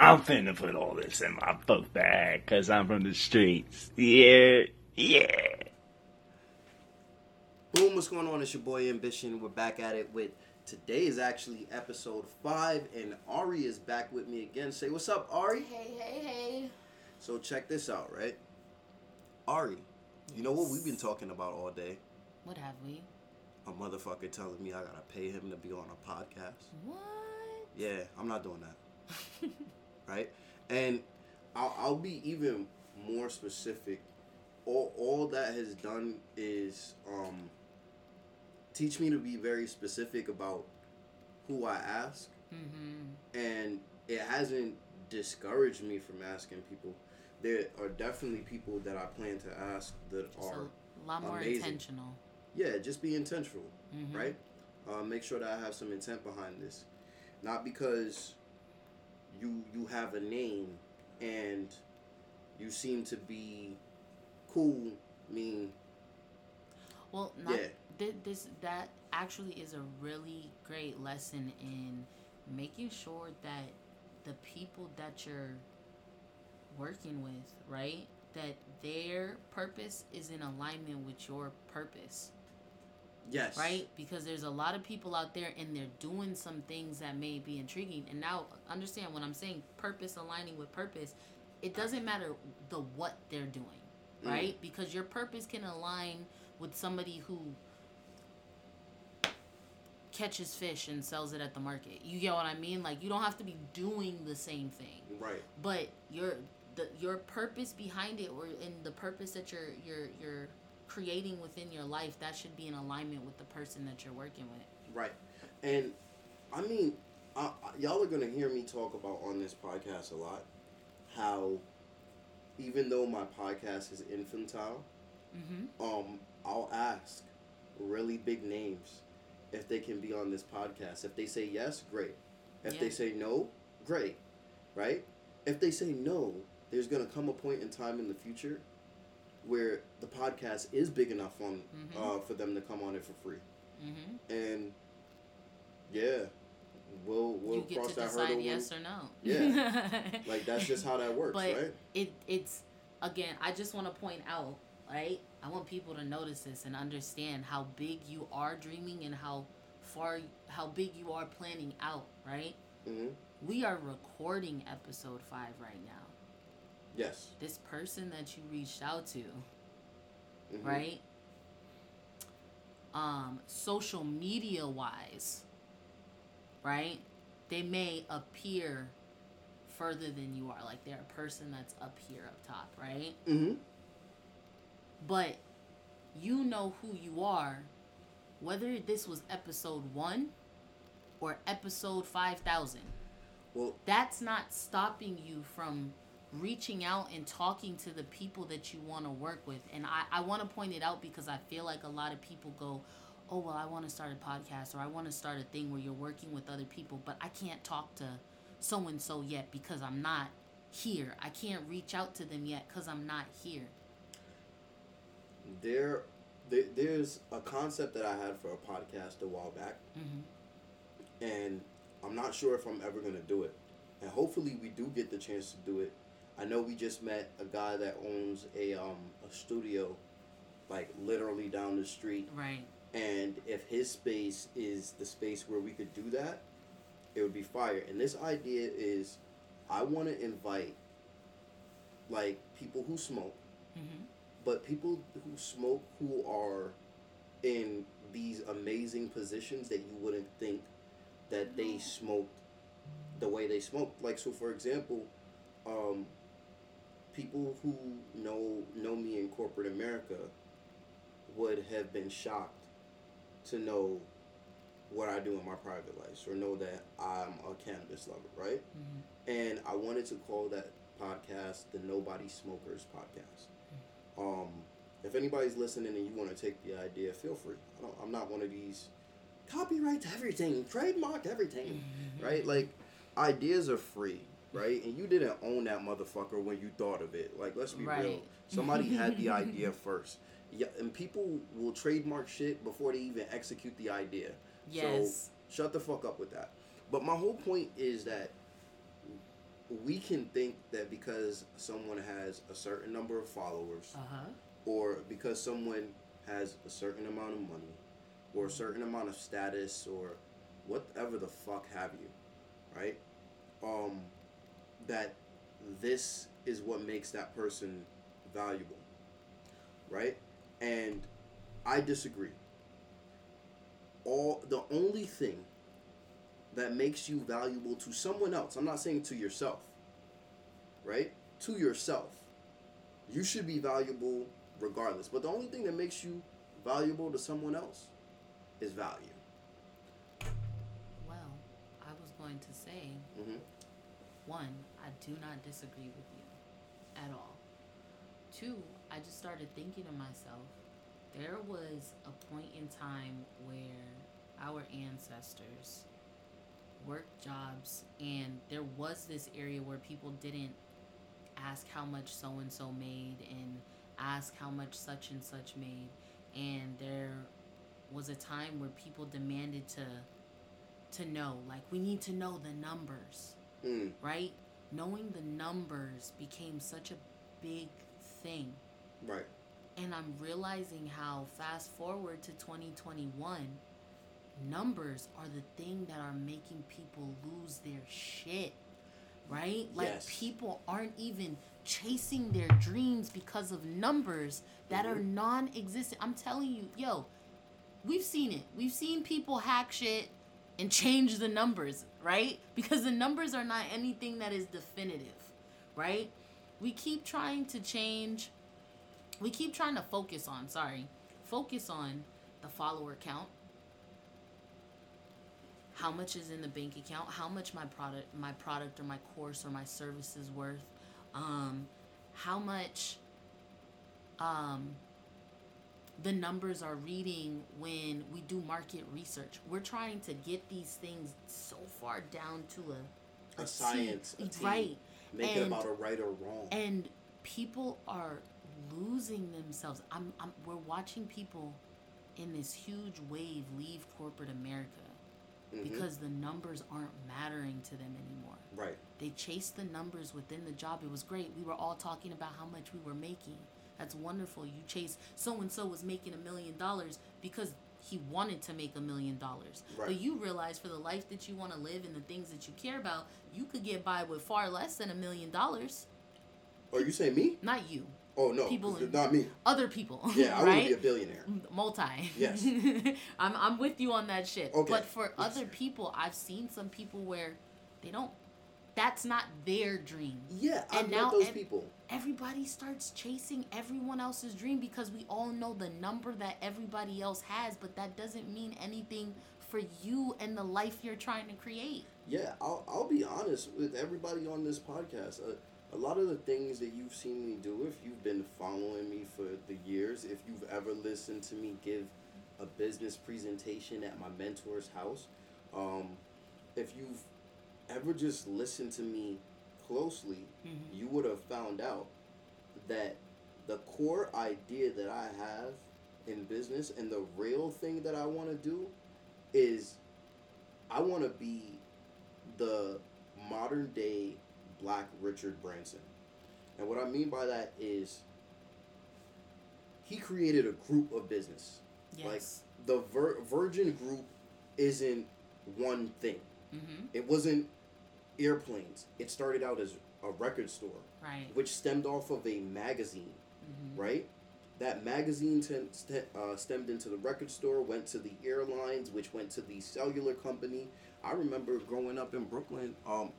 I'm finna put all this in my book bag because I'm from the streets. Yeah, yeah. Boom, what's going on? It's your boy Ambition. We're back at it with today is actually episode five, and Ari is back with me again. Say what's up, Ari. Hey, hey, hey. So check this out, right? Ari, you know what we've been talking about all day? What have we? A motherfucker telling me I gotta pay him to be on a podcast. What? Yeah, I'm not doing that. right? And I'll, I'll be even more specific. All, all that has done is um, teach me to be very specific about who I ask. Mm-hmm. And it hasn't discouraged me from asking people. There are definitely people that I plan to ask that Just are, a lot more amazing. intentional. yeah, just be intentional Mhm. right? Uh, make sure that I have some intent behind this, not because you you have a name and you seem to be cool. Mean Well, not Yeah. thi- this that actually is a really great lesson in making sure that the people that you're working with, right, that their purpose is in alignment with your purpose. Yes, right? Because there's a lot of people out there and they're doing some things that may be intriguing. And now understand when I'm saying purpose aligning with purpose, it doesn't matter the what they're doing, Mm. right? Because your purpose can align with somebody who catches fish and sells it at the market. You get what I mean? Like you don't have to be doing the same thing right, but your the your purpose behind it or in the purpose that you're you're you're creating within your life that should be in alignment with the person that you're working with right, and I mean, I, I- y'all are gonna hear me talk about on this podcast a lot how even though my podcast is infantile, mm-hmm um, I'll ask really big names if they can be on this podcast. If they say yes, great. If they say no, great. Right? If they say no, there's gonna come a point in time in the future where the podcast is big enough on Mhm. uh, for them to come on it for free. mm-hmm And yeah, we'll we'll you get cross to that decide hurdle. yes when, or no Yeah. like that's just how that works, But- right? it it's again i just want to point out right i want people to notice this and understand how big you are dreaming and how far how big you are planning out right hmm we are recording episode five right now Yes. this person that you reached out to, Mhm. right? Um, social media wise, right? They may appear further than you are. Like they're a person that's up here up top, right? Mhm. But you know who you are, whether this was episode one or episode 5000 Well, that's not stopping you from reaching out and talking to the people that you want to work with. And I, I want to point it out because I feel like a lot of people go, oh, well, I want to start a podcast or I want to start a thing where you're working with other people, but I can't talk to so and so yet because I'm not here. I can't reach out to them yet because I'm not here. there, there there's a concept that I had for a podcast a while back, hmm and I'm not sure if I'm ever gonna do it. And hopefully we do get the chance to do it. I know we just met a guy that owns a um a studio, like literally down the street. Right. And if his space is the space where we could do that, it would be fire. And this idea is, I want to invite, like people who smoke, hmm but people who smoke who are in these amazing positions that you wouldn't think that they smoked the way they smoke. Like so, for example, um, people who know know me in corporate America would have been shocked to know what I do in my private life, or know that I'm a cannabis lover, right? hmm and I wanted to call that podcast the Nobody Smokers Podcast. Um, if anybody's listening and you want to take the idea, feel free. I don't, I'm not one of these copyright everything, trademark everything, right? Like ideas are free, right? And you didn't own that motherfucker when you thought of it. Like let's be real. Somebody had the idea first. Yeah, and people will trademark shit before they even execute the idea. Yes. So shut the fuck up with that. But my whole point is that we can think that because someone has a certain number of followers, Uh huh. or because someone has a certain amount of money, or a certain amount of status, or whatever the fuck have you, right? Um, that this is what makes that person valuable, right? And I disagree. All the only thing that makes you valuable to someone else, I'm not saying to yourself, right? To yourself. You should be valuable regardless. But the only thing that makes you valuable to someone else is value. Well, I was going to say hmm one, I do not disagree with you at all. Two, I just started thinking to myself, there was a point in time where our ancestors worked jobs and there was this area where people didn't ask how much so and so made and ask how much such and such made and there was a time where people demanded to to know like we need to know the numbers Mm. right? Knowing the numbers became such a big thing. Right. And I'm realizing how fast forward to 2021, numbers are the thing that are making people lose their shit. Right? Like Yes. people aren't even chasing their dreams because of numbers that are Mhm. non-existent. I'm telling you, yo, we've seen it. We've seen people hack shit and change the numbers, right? Because the numbers are not anything that is definitive, right? We keep trying to change, we keep trying to focus on, sorry, focus on the follower count. How much is in the bank account? How much my product my product or my course or my service is worth? Um how much um the numbers are reading when we do market research. We're trying to get these things so far down to a a science, a T. right? Make it And- about a right or wrong. And people are losing themselves. I'm, I'm we're watching people in this huge wave leave corporate America Mhm. because the numbers aren't mattering to them anymore. right. They chased the numbers within the job. It was great. We were all talking about how much we were making. That's wonderful. You chase so and so was making a million dollars because he wanted to make a million dollars. But you realize for the life that you want to live and the things that you care about, you could get by with far less than a million dollars. Oh, you say me? Not you, Oh no, People in- not me. other people. Yeah, I want to be a billionaire. multi. Yes. I'm I'm with you on that shit. Okay. But for Yes. other people, I've seen some people where they don't. That's not their dream. Yeah, I've And met now- those and- people. Everybody starts chasing everyone else's dream because we all know the number that everybody else has, but that doesn't mean anything for you and the life you're trying to create. Yeah, I'll, I'll be honest with everybody on this podcast. Uh, a lot of the things that you've seen me do, if you've been following me for the years, if you've ever listened to me give a business presentation at my mentor's house, um, if you've ever just listened to me closely, Mhm. you would have found out that the core idea that I have in business and the real thing that I want to do is I want to be the modern day black Richard Branson. And what I mean by that is he created a group of business. Like Yes. the Vir- Virgin Group isn't one thing. mm-hmm. It wasn't airplanes. It started out as a record store, Right. which stemmed off of a magazine, Mm-hmm. right? That magazine ten, st- uh, stemmed into the record store, went to the airlines, which went to the cellular company. I remember growing up in Brooklyn, um,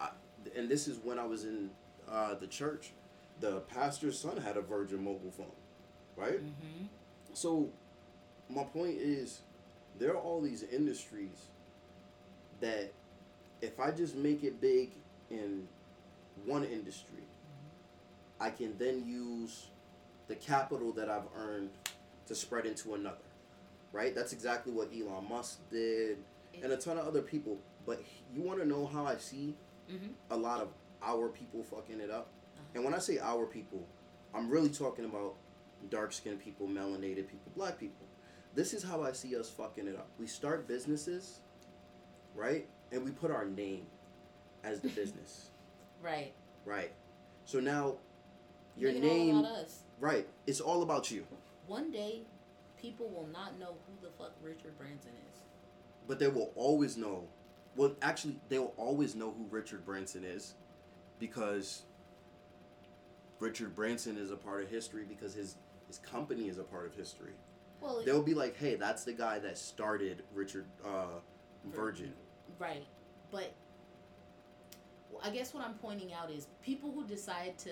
I, and this is when I was in uh, the church. The pastor's son had a Virgin mobile phone, right? Mm-hmm. So, my point is, there are all these industries that if I just make it big in one industry, I can then use the capital that I've earned to spread into another. Right? That's exactly what Elon Musk did and a ton of other people. But you want to know how I see Mm-hmm. a lot of our people fucking it up? And when I say our people, I'm really talking about dark skinned people, melanated people, black people. This is how I see us fucking it up. We start businesses, right? And we put our name as the business. Right. Right. So now your Make name about us. right, it's all about you. One day, people will not know who the fuck Richard Branson is. But they will always know well actually they will always know who Richard Branson is because Richard Branson is a part of history because his his company is a part of history. Well, They'll be like, "Hey, that's the guy that started Richard uh, Virgin." Right. But I guess what I'm pointing out is people who decide to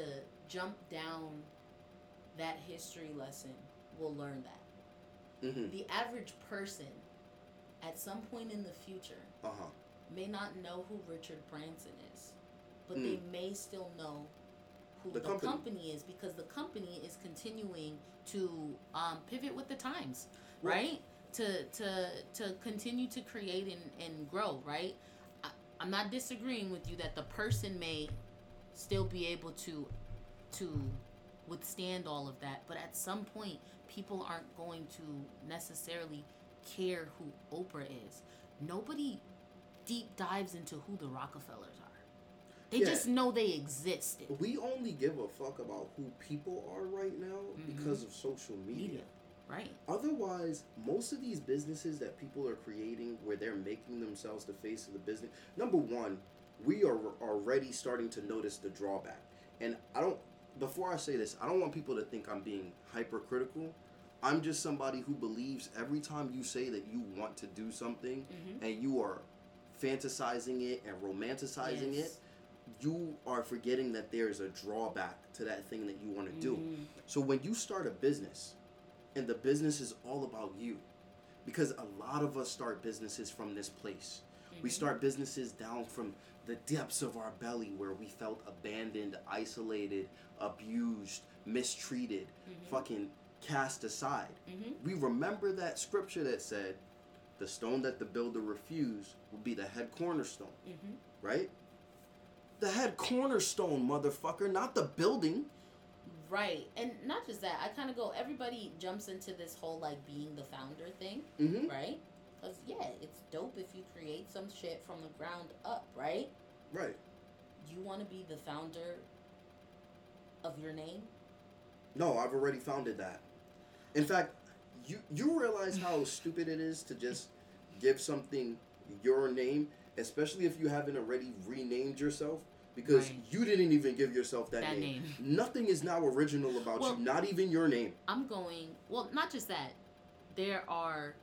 jump down that history lesson will learn that. Mm-hmm. The average person at some point in the future Uh huh. may not know who Richard Branson is, but they may still know who Mm. The the, company. company. is because the company is continuing to um, pivot with the times, right? To to to continue to create and, and grow, right? I, I'm not disagreeing with you that the person may still be able to to withstand all of that, but at some point, people aren't going to necessarily care who Oprah is. Nobody deep dives into who the Rockefellers are. They Yeah. just know they existed. We only give a fuck about who people are right now Mhm. because of social media. Media, right? Otherwise, most of these businesses that people are creating where they're making themselves the face of the business, number one, we are already starting to notice the drawback. And I don't, before I say this, I don't want people to think I'm being hypercritical. I'm just somebody who believes every time you say that you want to do something Mm-hmm. and you are fantasizing it and romanticizing it, you are forgetting that there's a drawback to that thing that you want to do. Mhm. So when you start a business and the business is all about you, because a lot of us start businesses from this place. We Mhm. start businesses down from the depths of our belly where we felt abandoned, isolated, abused, mistreated, Mhm. fucking cast aside. Mhm. We remember that scripture that said, the stone that the builder refused will be the head cornerstone, Mhm. right? The head cornerstone, motherfucker, not the building. Right, and not just that. I kind of go. Everybody jumps into this whole like being the founder thing, Mm-hmm. right? Because yeah, it's dope if you create some shit from the ground up, right? Right. You want to be the founder of your name. No, I've already founded that. In fact, you you realize how stupid it is to just give something your name, especially if you haven't already renamed yourself, because Right. you didn't even give yourself that, That name. name. Nothing is now original about Well- you, not even your name. I'm going. Well, not just that. There are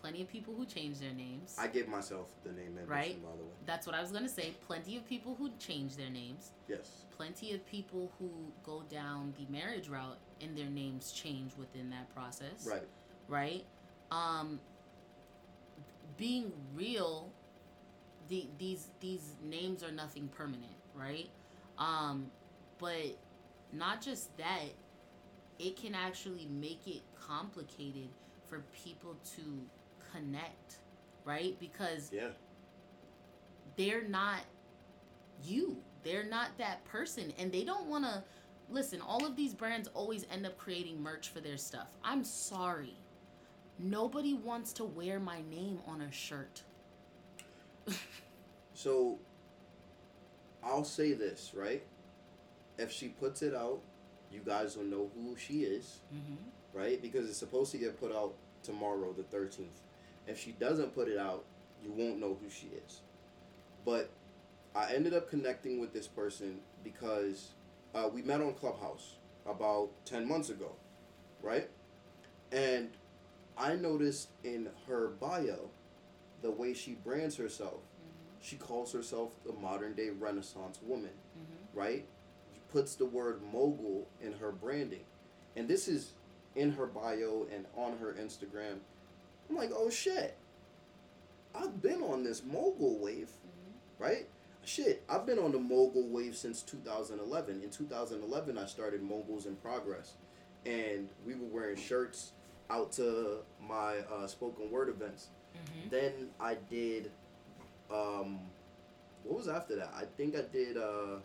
plenty of people who change their names. I gave myself the name Anderson, Right. by the way. That's what I was gonna say. Plenty of people who change their names. Yes. Plenty of people who go down the marriage route and their names change within that process. Right. right? Um, being real, the these these names are nothing permanent, right? Um, but not just that, it can actually make it complicated for people to connect, right? Because Yeah. they're not you. They're not that person. And they don't want to. Listen, all of these brands always end up creating merch for their stuff. I'm sorry. Nobody wants to wear my name on a shirt. So I'll say this, right? If she puts it out, you guys will know who she is. Mm-hmm. right? Because it's supposed to get put out tomorrow, the 13th. If she doesn't put it out, you won't know who she is. But I ended up connecting with this person because uh, we met on Clubhouse about 10 months ago, right? And I noticed in her bio, the way she brands herself, she calls herself a modern day Renaissance woman, Mm-hmm. right? She puts the word mogul in her branding. And this is in her bio and on her Instagram. I'm like, oh shit. I've been on this mogul wave, Mm-hmm. right? Shit, I've been on the mogul wave since 2011. In 2011, I started Moguls in Progress. And we were wearing shirts out to my uh, spoken word events. Mm-hmm. Then I did, um, what was after that? I think I did uh,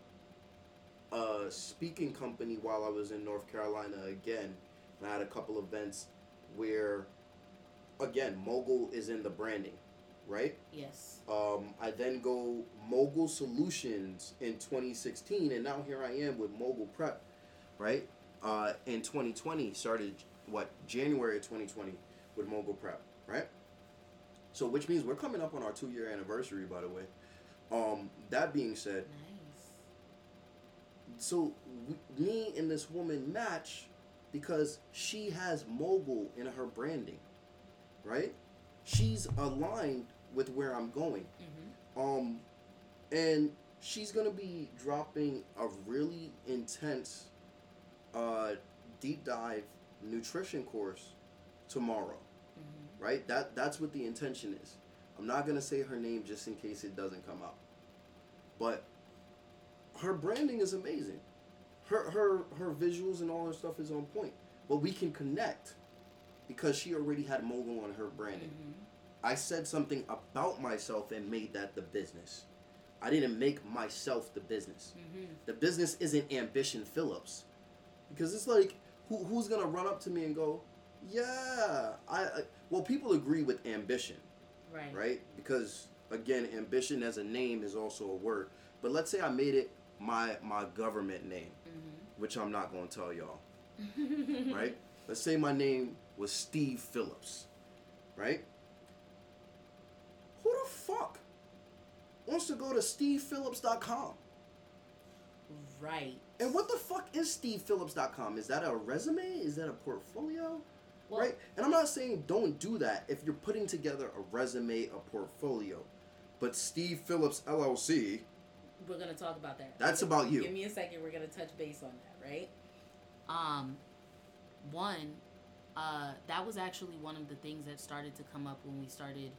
a speaking company while I was in North Carolina again. And I had a couple events where, again, mogul is in the branding, right? Yes. Um, I then go Mogul Solutions in 2016, and now here I am with Mogul Prep, right? Uh, in 2020, started what January of 2020 with Mogul Prep, right? So, which means we're coming up on our two year anniversary, by the way. Um, that being said, Nice. so we, me and this woman match because she has mogul in her branding, right? She's aligned with where I'm going. Mm-hmm. Um, and she's gonna be dropping a really intense, uh, deep dive nutrition course tomorrow, Mm-hmm. right? That that's what the intention is. I'm not gonna say her name just in case it doesn't come out, but her branding is amazing. Her her her visuals and all her stuff is on point, but we can connect because she already had mogul on her branding. Mm-hmm. I said something about myself and made that the business. I didn't make myself the business. Mm-hmm. The business isn't Ambition Phillips. Because it's like, who, who's to run up to me and go, yeah, I, I. Well, people agree with ambition, Right. right? Because, again, ambition as a name is also a word. But let's say I made it my, my government name, Mm-hmm. which I'm not going to tell y'all, right? Let's say my name was Steve Phillips, right? Who the fuck wants to go to stevephillips.com? Right. And what the fuck is stevephillips.com? Is that a resume? Is that a portfolio? Well, right? And I'm not saying don't do that if you're putting together a resume, a portfolio. But Steve Phillips LLC, we're gonna talk about that. That's about you. Give me a second. We're gonna touch base on that, right? Um, one, uh, that was actually one of the things that started to come up when we started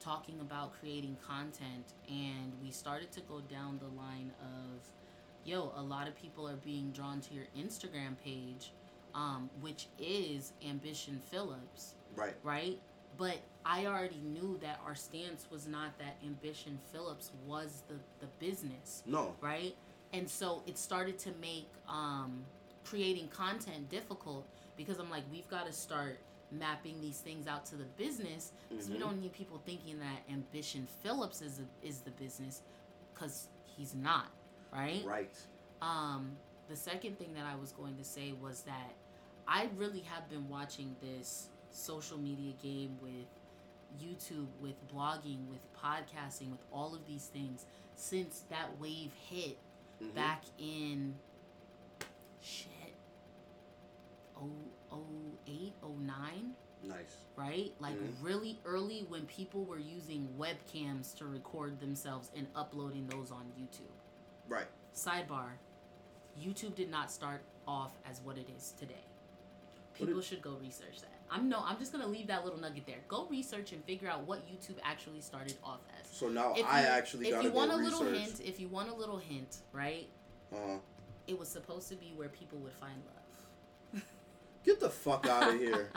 talking about creating content, and we started to go down the line of, yo, a lot of people are being drawn to your Instagram page, um, which is Ambition Phillips right? right? But I already knew that our stance was not that Ambition Phillips was the, the business, No. right? And so it started to make um, creating content difficult because I'm like, we've got to start mapping these things out to the business because we Mhm. don't need people thinking that Ambition Phillips is a, is the business because he's not, right? Right. Um, the second thing that I was going to say was that I really have been watching this social media game with YouTube, with blogging, with podcasting, with all of these things since that wave hit Mhm. back in shit oh oh eight oh nine Nice. right? Like Mhm. really early when people were using webcams to record themselves and uploading those on YouTube. Right. Sidebar: YouTube did not start off as what it is today. People it- should go research that. I'm no, I'm just gonna leave that little nugget there. Go research and figure out what YouTube actually started off as. So now If I you- actually if you want a research. little hint, if you want a little hint, right? Uh-huh. It was supposed to be where people would find love. Get the fuck out of here.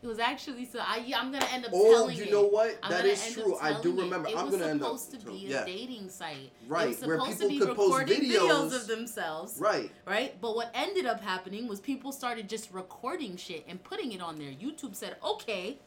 It was actually so. I I'm gonna end up oh, telling you know what? That is true. I do telling it. remember. It I'm was gonna end up. supposed to be yeah. a dating site. Right, It was where people could post recording videos. of themselves. Right. Right? But what ended up happening was people started just recording shit and putting it on there. YouTube said, okay,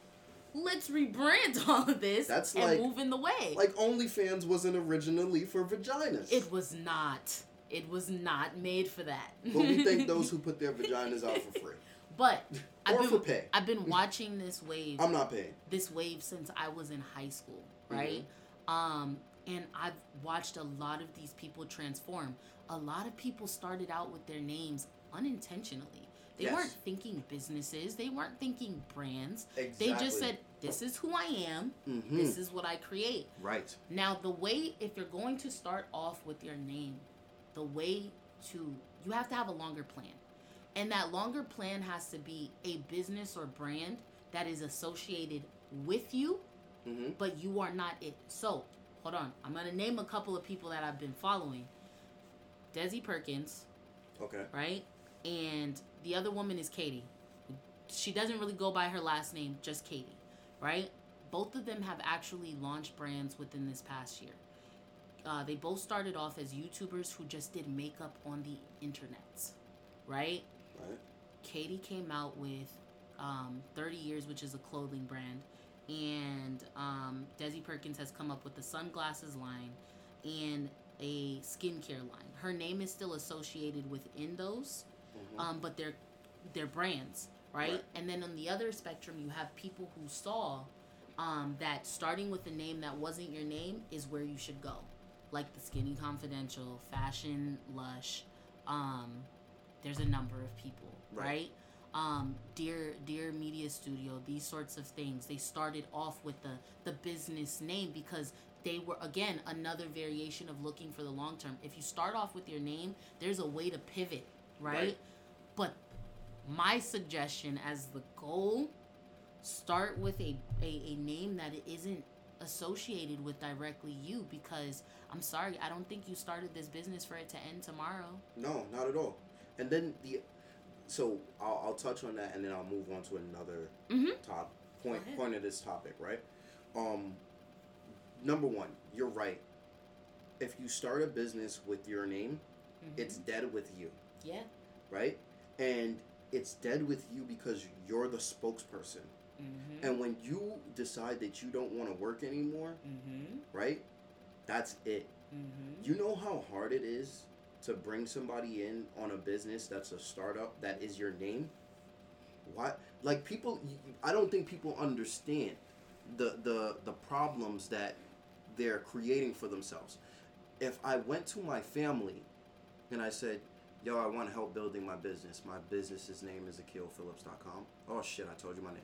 let's rebrand all of this That's and like- move in the way. Like OnlyFans wasn't originally for vaginas. it was not. It was not made for that. but we thank those who put their vaginas out for free. But I've been, for pay. I've been watching this wave. I'm not paying. this wave since I was in high school, Mm-hmm. right? Um, and I've watched a lot of these people transform. A lot of people started out with their names unintentionally. They Yes. weren't thinking businesses, they weren't thinking brands. Exactly. They just said, This is who I am, Mhm. this is what I create. Right. Now, the way, if you're going to start off with your name, the way to, you have to have a longer plan. And that longer plan has to be a business or brand that is associated with you, Mhm. but you are not it. So, hold on. I'm going to name a couple of people that I've been following Desi Perkins, Okay. right? And the other woman is Katie. She doesn't really go by her last name, just Katie, right? Both of them have actually launched brands within this past year. Uh, they both started off as YouTubers who just did makeup on the internet, right? Right. Katie came out with um, 30 Years, which is a clothing brand, and um, Desi Perkins has come up with the sunglasses line and a skincare line. Her name is still associated within those, um, but they're they're brands, right? Right. And then on the other spectrum, you have people who saw um, that starting with a name that wasn't your name is where you should go, like the Skinny Confidential, Fashion Lush. Um, there's a number of people, Right. right? Um, Dear Dear Media Studio, these sorts of things. They started off with the the business name because they were again another variation of looking for the long term. If you start off with your name, there's a way to pivot, right? Right. But my suggestion as the goal, start with a, a, a name that it isn't associated with directly you because I'm sorry, I don't think you started this business for it to end tomorrow. No, not at all. And then the, so I'll, I'll touch on that, and then I'll move on to another Mhm. top point of this topic, right? Um, number one, you're right. If you start a business with your name, it's dead with you, Yeah. right? And it's dead with you because you're the spokesperson. Mm-hmm. And when you decide that you don't want to work anymore, Mm-hmm. right? That's it. Mm-hmm. You know how hard it is to bring somebody in on a business that's a startup that is your name? Why? Like people, i don't think people understand the the the problems that they're creating for themselves. If I went to my family and I said, "Yo, I want to help building my business. My business's name is AkilPhillips.com." Oh shit, I told you my name.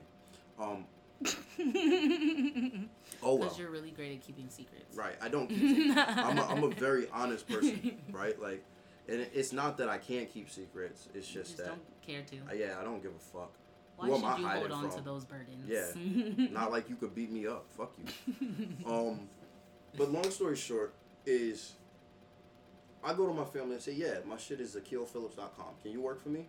Um. Oh well. Because you're really great at keeping secrets. Right. I don't. Keep secrets. I'm a, I'm a very honest person. Right. Like, and it's not that I can't keep secrets. It's just, just that. don't care to. uh, yeah, I don't give a fuck. Why who should you hold on to those burdens? Yeah. Not like you could beat me up. Fuck you. Um, but long story short is, I go to my family and say, yeah, my shit is AkilPhillips.com. Can you work for me?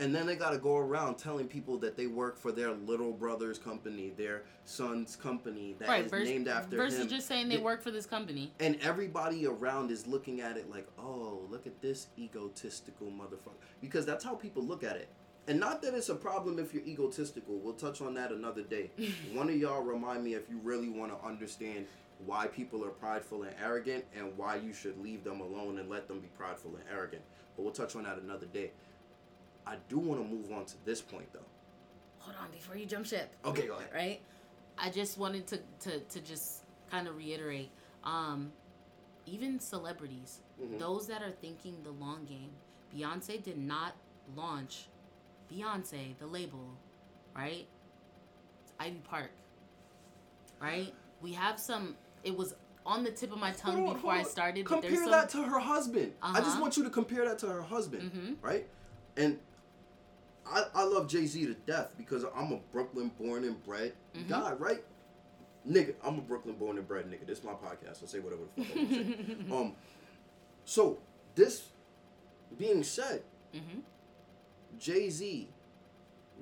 And then they gotta go around telling people that they work for their little brother's company, their son's company that is right. Vers- named after versus him. just saying they The- work for this company. and everybody around is looking at it like, oh, look at this egotistical motherfucker. Because that's how people look at it. And not that it's a problem if you're egotistical. We'll touch on that another day. One of y'all remind me if you really want to understand why people are prideful and arrogant and why you should leave them alone and let them be prideful and arrogant. But we'll touch on that another day. I do want to move on to this point though. Hold on before you jump ship. Okay, go ahead. Right. I just wanted to to, to just kind of reiterate. Um, even celebrities, Mhm. those that are thinking the long game. Beyonce did not launch Beyonce, the label, right? It's Ivy Park, right? We have some. It was on the tip of my tongue Hold before I started. Compare some, that to her husband. I just Uh-huh. want you to compare that to her husband, Mhm. right? And I, I love Jay Z to death because I'm a Brooklyn born and bred Mhm. guy, right? Nigga, I'm a Brooklyn born and bred nigga. This is my podcast. I'll say whatever the fuck I want to say. Um, so this being said, Mhm. Jay Z,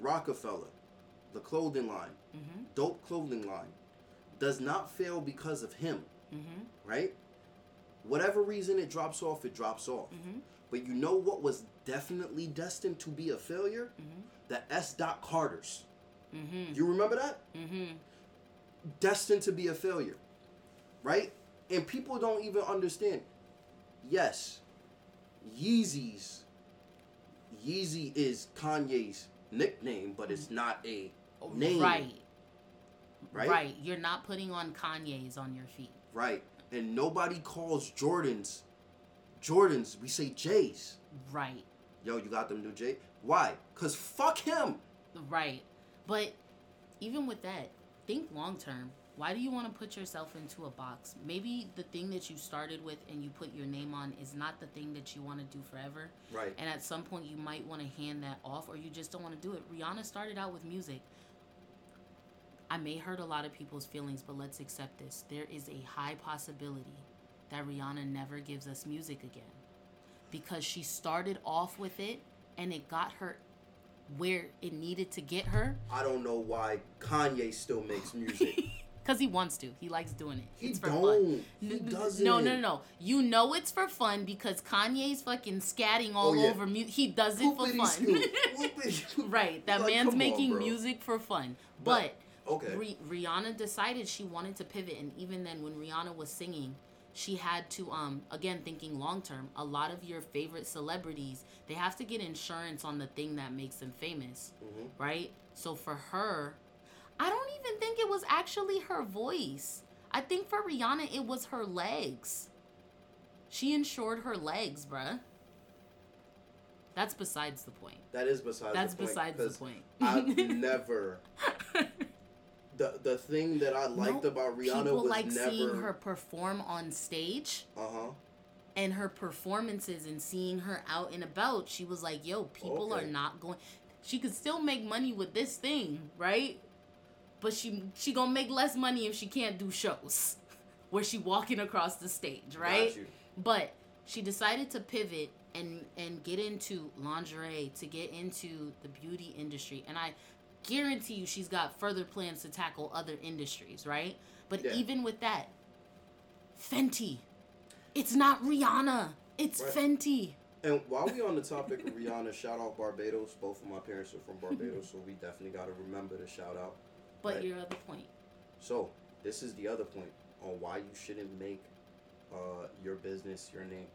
Rockefeller, the clothing line, Mhm. dope clothing line, does not fail because of him Mhm. right? Whatever reason it drops off, it drops off. But you know what was definitely destined to be a failure? Mhm. The S. Dot Carters. Mhm. You remember that? Mhm. Destined to be a failure, right? And people don't even understand. Yes, Yeezys. Yeezy is Kanye's nickname, but it's not a name. Right. Right? Right. You're not putting on Kanye's on your feet. Right. And nobody calls Jordans Jordans. We say J's. Right. Yo, you got them new J? Why? Cause fuck him. Right. But even with that, think long term. Why do you want to put yourself into a box? Maybe the thing that you started with and you put your name on is not the thing that you want to do forever. Right. And at some point, you might want to hand that off or you just don't want to do it. Rihanna started out with music. I may hurt a lot of people's feelings, but let's accept this. There is a high possibility that Rihanna never gives us music again because she started off with it and it got her where it needed to get her I don't know why Kanye still makes music. because he wants to. He likes doing it. he it's for don't. fun. He doesn't. No, no, no, no. You know it's for fun because Kanye's fucking scatting all Oh, yeah. over mu He does it for fun. scoop. Whoopity scoop. right. That Like, man's come on, making music for fun. But- But Okay. Ri- Rihanna decided she wanted to pivot, and even then, when Rihanna was singing, she had to um again thinking long term. A lot of your favorite celebrities they have to get insurance on the thing that makes them famous, Mhm. right? So for her, I don't even think it was actually her voice. I think for Rihanna it was her legs. She insured her legs, bruh. That's besides the point. That is besides That's the point. besides the point. I've never the the thing that I liked No, about Rihanna people was like never seeing her perform on stage uh huh and her performances and seeing her out and about. She was like, "Yo, people Okay. are not going. She could still make money with this thing, right? But she she gonna make less money if she can't do shows where she walking across the stage, right? But she decided to pivot and and get into lingerie, to get into the beauty industry. And I guarantee you she's got further plans to tackle other industries, right? But Yeah. even with that, Fenty. It's not Rihanna. It's Right. Fenty. And while we on the topic of Rihanna, shout out Barbados. Both of my parents are from Barbados, so we definitely got to remember to shout out. But Right. your other point. So this is the other point on why you shouldn't make uh, your business your name.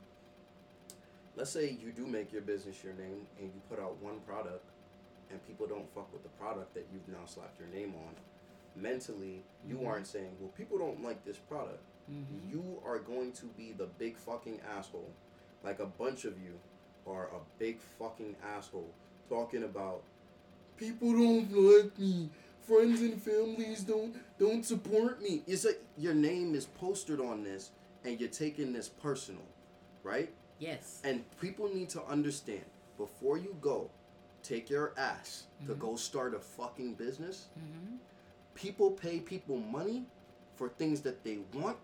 Let's say you do make your business your name and you put out one product and people don't fuck with the product that you've now slapped your name on. Mentally, you Mhm. aren't saying, well, people don't like this product. Mm-hmm. You are going to be the big fucking asshole. Like a bunch of you are a big fucking asshole talking about people don't like me. Friends and families don't don't support me. It's like your name is posted on this and you're taking this personal, right? Yes. And people need to understand before you go take your ass to Mhm. go start a fucking business, Mm-hmm. people pay people money for things that they want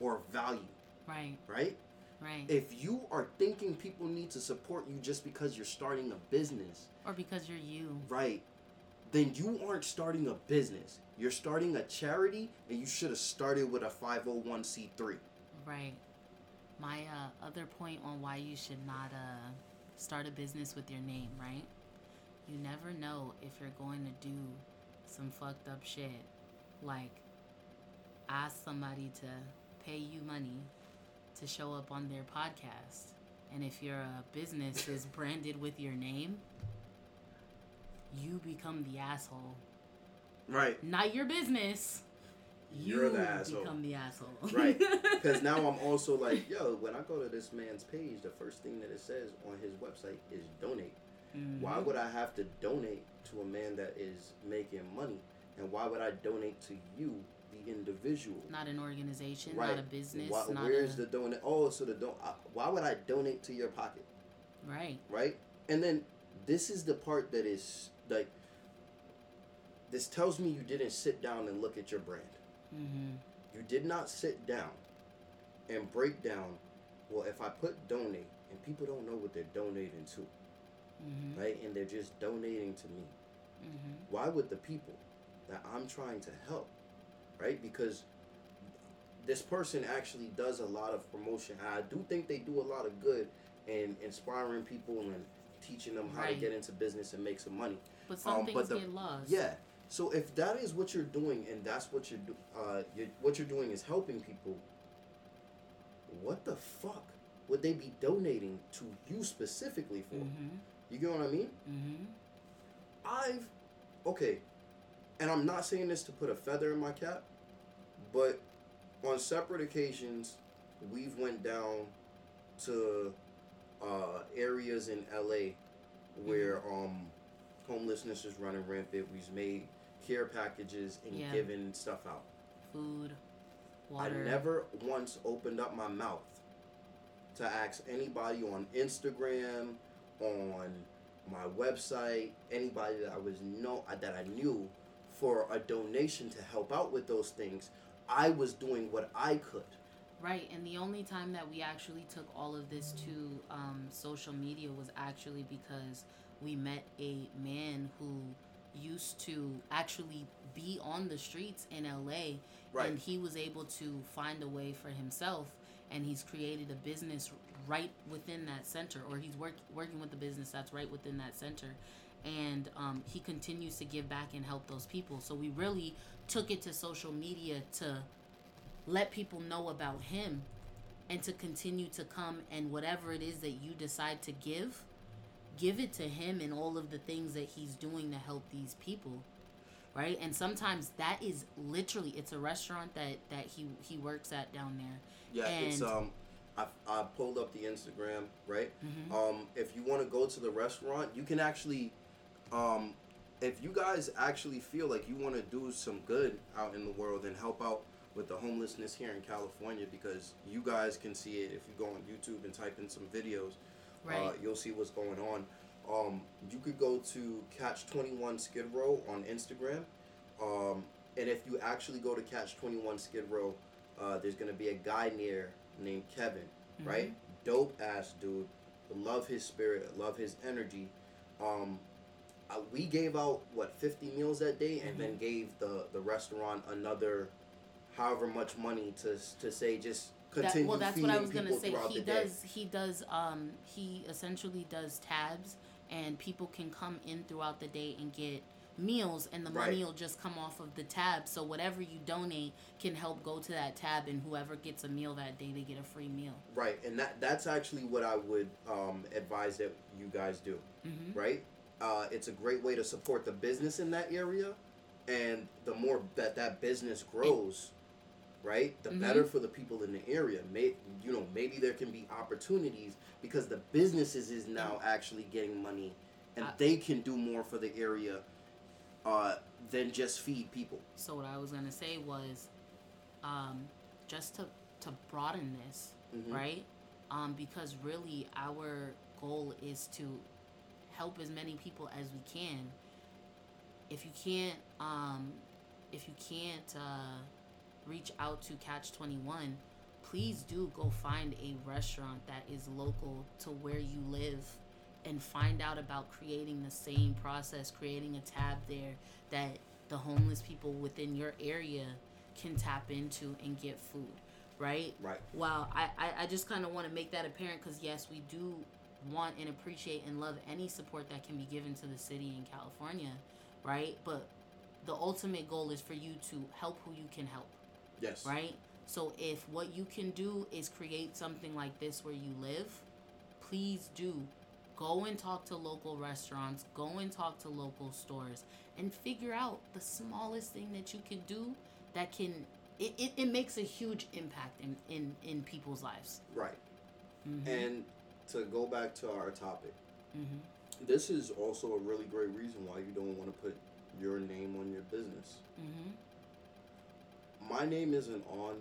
or value, Right. right? Right. If you are thinking people need to support you just because you're starting a business, or because you're you. right, then you aren't starting a business. You're starting a charity and you should have started with a 501c3. Right. My uh, other point on why you should not uh, start a business with your name, right? You never know if you're going to do some fucked up shit. Like, ask somebody to pay you money to show up on their podcast. And if your uh, business is branded with your name, you become the asshole. Right. Not your business. You're you the asshole. become the asshole. Right. Because now I'm also like, yo, when I go to this man's page, the first thing that it says on his website is donate. Mhm. Why would I have to donate to a man that is making money? And why would I donate to you, the individual? Not an organization, right. not a business, Why, not where's a the donate? Oh, so the don. Uh, why would I donate to your pocket? right. Right. And then this is the part that is like. This tells me you didn't sit down and look at your brand. Mm-hmm. You did not sit down and break down. Well, if I put donate and people don't know what they're donating to, Mm-hmm. right? And they're just donating to me. Mm-hmm. why would the people that I'm trying to help, right? Because this person actually does a lot of promotion. I do think they do a lot of good in inspiring people and teaching them how to get into business and make some money. But some Um, things but the- get lost. Yeah. So if that is what you're doing and that's what you're do, uh, you're, what you're doing is helping people, what the fuck would they be donating to you specifically for? Mm-hmm. You get what I mean? Mm-hmm. I've okay, and I'm not saying this to put a feather in my cap, but on separate occasions, we've went down to uh, areas in LA where um, homelessness is running rampant. We've made care packages and Yeah. given stuff out. Food, water. I never once opened up my mouth to ask anybody on Instagram, on my website, anybody that I was know that I knew for a donation to help out with those things. I was doing what I could. Right, and the only time that we actually took all of this to um, social media was actually because we met a man who used to actually be on the streets in LA Right. and he was able to find a way for himself and he's created a business right within that center or he's work, working with the business that's right within that center. And um, he continues to give back and help those people. So we really took it to social media to let people know about him and to continue to come and whatever it is that you decide to give give it to him and all of the things that he's doing to help these people right? And sometimes that is literally it's a restaurant that that he he works at down there. Yeah, it's um, I, I pulled up the Instagram, right? Mhm. Um, if you want to go to the restaurant, you can actually, um, if you guys actually feel like you want to do some good out in the world and help out with the homelessness here in California, because you guys can see it if you go on YouTube and type in some videos, uh, you'll see what's going on. Um, you could go to Catch Twenty One Skid Row on Instagram, um, and if you actually go to Catch Twenty One Skid Row, uh, there's gonna be a guy near named Kevin, right? Dope ass dude. Love his spirit. Love his energy. Um, uh, we gave out what 50 meals that day, and then gave the the restaurant another, however much money to to say just That, continue well, that's feeding what I was gonna people say. He the day. does. He does. Um, he essentially does tabs, and people can come in throughout the day and get meals, and the money will just come off of the tab. So whatever you donate can help go to that tab, and whoever gets a meal that day, they get a free meal. Right, and that that's actually what I would um, advise that you guys do. Mm-hmm. Right, uh, it's a great way to support the business in that area, and the more that that business grows, right, the Mhm. better for the people in the area. May you know maybe there can be opportunities because the businesses is now actually getting money, and I- they can do more for the area, uh, than just feed people. So what I was gonna say was, um, just to to broaden this, Mhm. right? Um, because really our goal is to help as many people as we can. If you can't, um, if you can't uh, reach out to Catch Twenty One, please do go find a restaurant that is local to where you live and find out about creating the same process, creating a tab there that the homeless people within your area can tap into and get food, right? Right. Wow, I, I, I just kind of want to make that apparent because, yes, we do want and appreciate and love any support that can be given to the city in California, right? But the ultimate goal is for you to help who you can help, Yes. right? So if what you can do is create something like this where you live, please do go and talk to local restaurants, go and talk to local stores, and figure out the smallest thing that you can do that can it, it, it makes a huge impact in, in, in people's lives. Right. Mm-hmm. And to go back to our topic, mm-hmm. this is also a really great reason why you don't want to put your name on your business. Mm-hmm. My name isn't on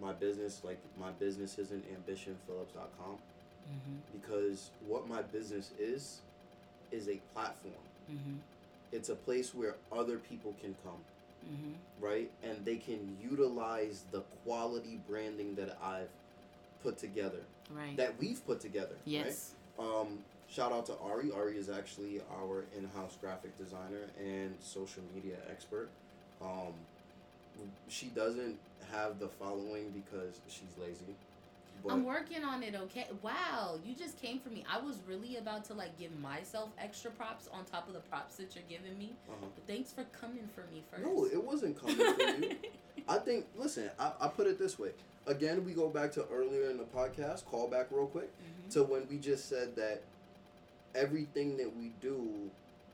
my business, like my business isn't ambitionphillips.com Mm-hmm. because what my business is is a platform. Mm-hmm. It's a place where other people can come, Mm-hmm. right? And they can utilize the quality branding that I've put together, Right. that we've put together, right? yes. Um, shout out to Ari. Ari is actually our in-house graphic designer and social media expert. Um, she doesn't have the following because she's lazy. But I'm working on it, okay? Wow, you just came for me. I was really about to like give myself extra props on top of the props that you're giving me. uh-huh. But thanks for coming for me first. no, it wasn't coming for you. I think. Listen, I, I put it this way. Again, we go back to earlier in the podcast. Call back real quick Mhm. to when we just said that everything that we do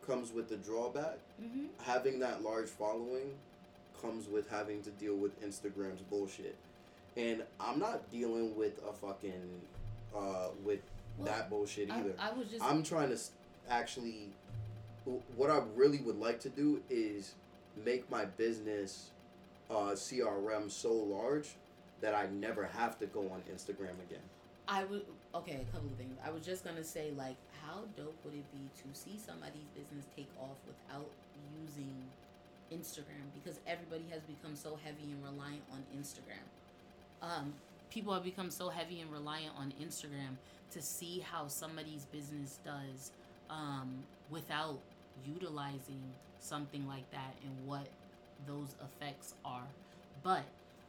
comes with the drawback. Mhm. having that large following comes with having to deal with Instagram's bullshit. And I'm not dealing with a fucking uh with Well, that bullshit either. I was just. I'm trying to actually what I really would like to do is make my business uh CRM so large that I never have to go on Instagram again. I would okay, a couple of things. I was just gonna say like, how dope would it be to see somebody's business take off without using Instagram? Because everybody has become so heavy and reliant on Instagram. Um, people have become so heavy and reliant on Instagram to see how somebody's business does um, without utilizing something like that and what those effects are. But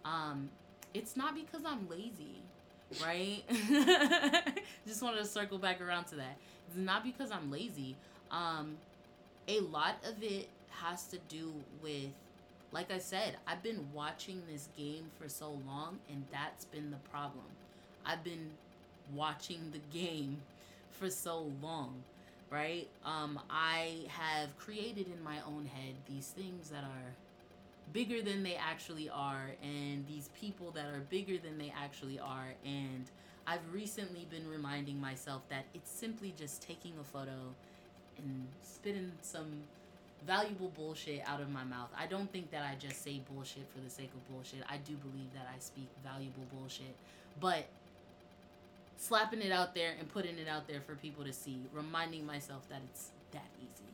um, it's not because I'm lazy, right? Just wanted to circle back around to that. It's not because I'm lazy. Um, a lot of it has to do with like I said, I've been watching this game for so long and that's been the problem. I've been watching the game for so long, right? Um I have created in my own head these things that are bigger than they actually are and these people that are bigger than they actually are and I've recently been reminding myself that it's simply just taking a photo and spitting some valuable bullshit out of my mouth. I don't think that I just say bullshit for the sake of bullshit. I do believe that I speak valuable bullshit. But slapping it out there and putting it out there for people to see, reminding myself that it's that easy.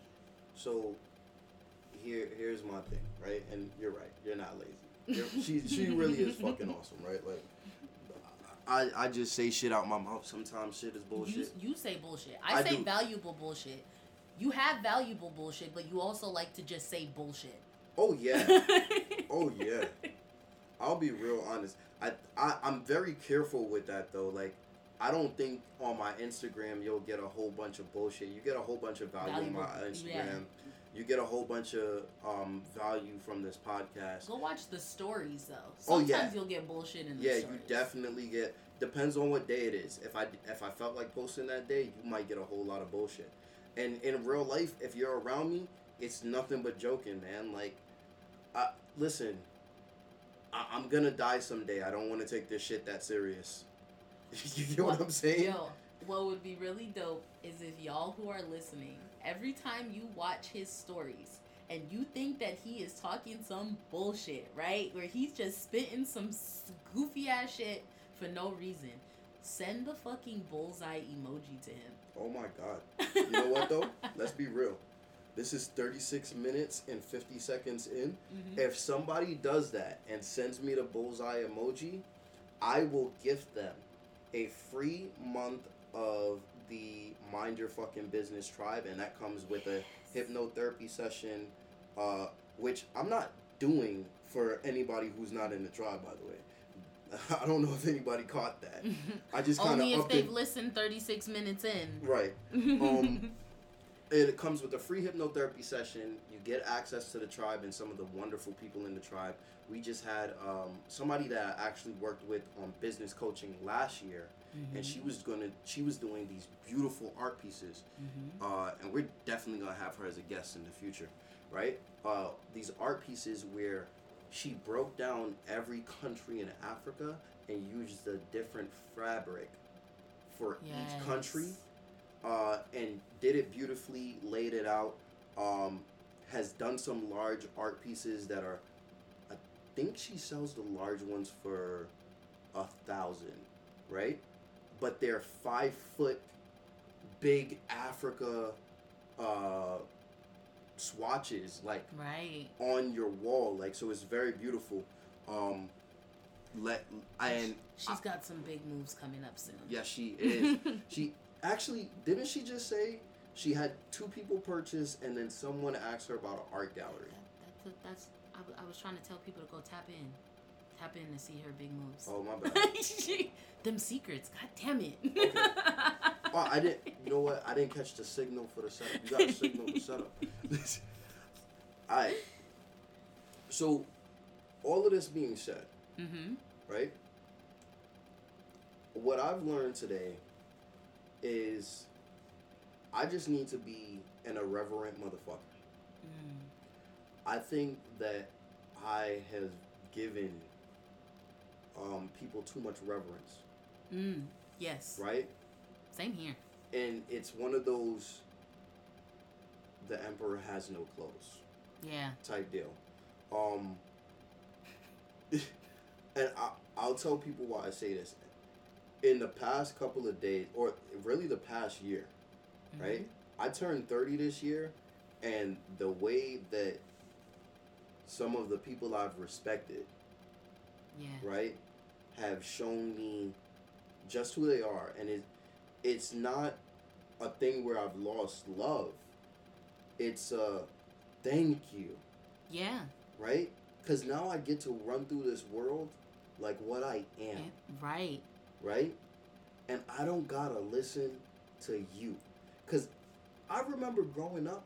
So here here's my thing, right? And you're right. You're not lazy. You're, she she really is fucking awesome, right? Like I I just say shit out my mouth. Sometimes shit is bullshit. You, you say bullshit. I, I say do. valuable bullshit. You have valuable bullshit, but you also like to just say bullshit. Oh yeah. oh yeah. I'll be real honest. I, I I'm very careful with that though. Like I don't think on my Instagram you'll get a whole bunch of bullshit. You get a whole bunch of value Valuable- on my Instagram. yeah. You get a whole bunch of um, value from this podcast. Go watch the stories though. Oh, Sometimes yeah. you'll get bullshit in the stories. Yeah, you definitely get. Depends on what day it is. If I if I felt like posting that day, you might get a whole lot of bullshit. And in real life, if you're around me, it's nothing but joking, man. Like, I, listen, I, I'm gonna die someday. I don't want to take this shit that serious. you get what, I'm saying? Yo, what would be really dope is if y'all who are listening, every time you watch his stories and you think that he is talking some bullshit, right? Where he's just spitting some goofy ass shit for no reason, send the fucking bullseye emoji to him. Oh my god. You know what though? Let's be real. This is 36 minutes and 50 seconds in. Mhm. If somebody does that and sends me the bullseye emoji, I will gift them a free month of the Mind Your Fucking Business Tribe, and that comes with a hypnotherapy session, uh, which I'm not doing for anybody who's not in the tribe, by the way. I don't know if anybody caught that. I just kind of Only if they've it. listened 36 minutes in. Right. Um, it comes with a free hypnotherapy session. You get access to the tribe and some of the wonderful people in the tribe. We just had um, somebody that I actually worked with on business coaching last year, and she was gonna she was doing these beautiful art pieces, Mhm. uh, and we're definitely gonna have her as a guest in the future, right? Uh, these art pieces where she broke down every country in Africa and used a different fabric for each country uh, and did it beautifully, laid it out. Um, has done some large art pieces that are, I think she sells the large ones for a thousand, right? But they're five foot, big Africa, uh, swatches like Right. on your wall, like so. It's very beautiful. Um, let and She's got some big moves coming up soon. yeah, she is. She actually didn't she just say she had two people purchase and then someone asked her about an art gallery. That, that's, that's I, w- I was trying to tell people to go tap in, tap in to see her big moves. Oh my bad. She- Them secrets, god damn it. Oh, I didn't. You know what? I didn't catch the signal for the setup. You got to signal the setup. All right. So, all of this being said, mm-hmm. right? What I've learned today is I just need to be an irreverent motherfucker. Mm. I think that I have given um, people too much reverence, Mm. Yes. right? Same here. And it's one of those the emperor has no clothes Yeah. type deal. Um, and I, I'll tell people why I say this. In the past couple of days, or really the past year, Mhm. right? I turned 30 this year, and the way that some of the people I've respected, Yeah. right, have shown me just who they are, and it, it's not a thing where I've lost love. It's a thank you, Yeah. right? Because now I get to run through this world like what I am Right. right? And I don't gotta listen to you. Cause I remember growing up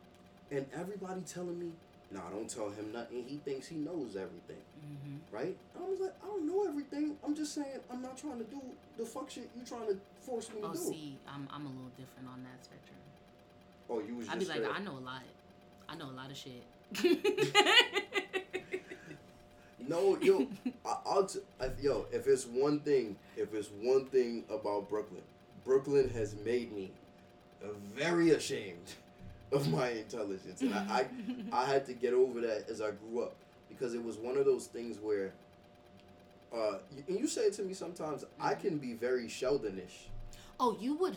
and everybody telling me, "Nah, don't tell him nothing. He thinks he knows everything." Mm-hmm. Right? I was like, I don't know everything. I'm just saying, I'm not trying to do the fuck shit you trying to force me to do. Oh, see, I'm I'm a little different on that spectrum. Oh, you was I'd be like, straight- I know a lot. I know a lot of shit. No, yo, I, I'll t- I, yo. If it's one thing, if it's one thing about Brooklyn, Brooklyn has made me very ashamed of my intelligence, and I, I, I had to get over that as I grew up because it was one of those things where, uh, and you say it to me sometimes. I can be very Sheldonish. Oh, you would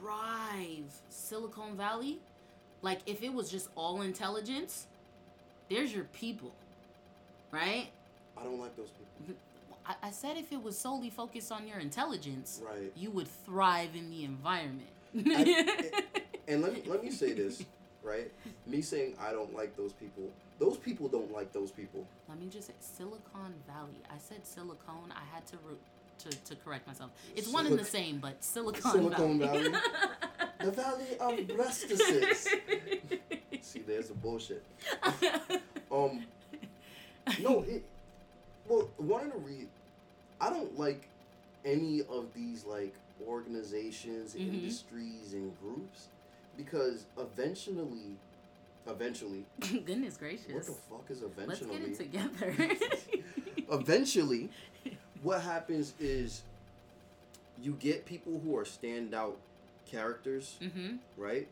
thrive Silicon Valley. Like if it was just all intelligence, there's your people. Right? I don't like those people. I, I said if it was solely focused on your intelligence, Right. you would thrive in the environment. And let me let me say this, right? Me saying I don't like those people. Those people don't like those people. Let me just say Silicon Valley. I said silicone. I had to ro- to, to correct myself. It's one and the same, but Silicon, Silicon Valley. Valley? The Valley of Breastises. See, there's the bullshit. Um, no, it. Well, one of the re, I don't like any of these like organizations, Mhm. industries, and groups because eventually, eventually, Goodness gracious! what the fuck is eventually? Let's get it together. eventually, what happens is you get people who are standout characters, mm-hmm. right?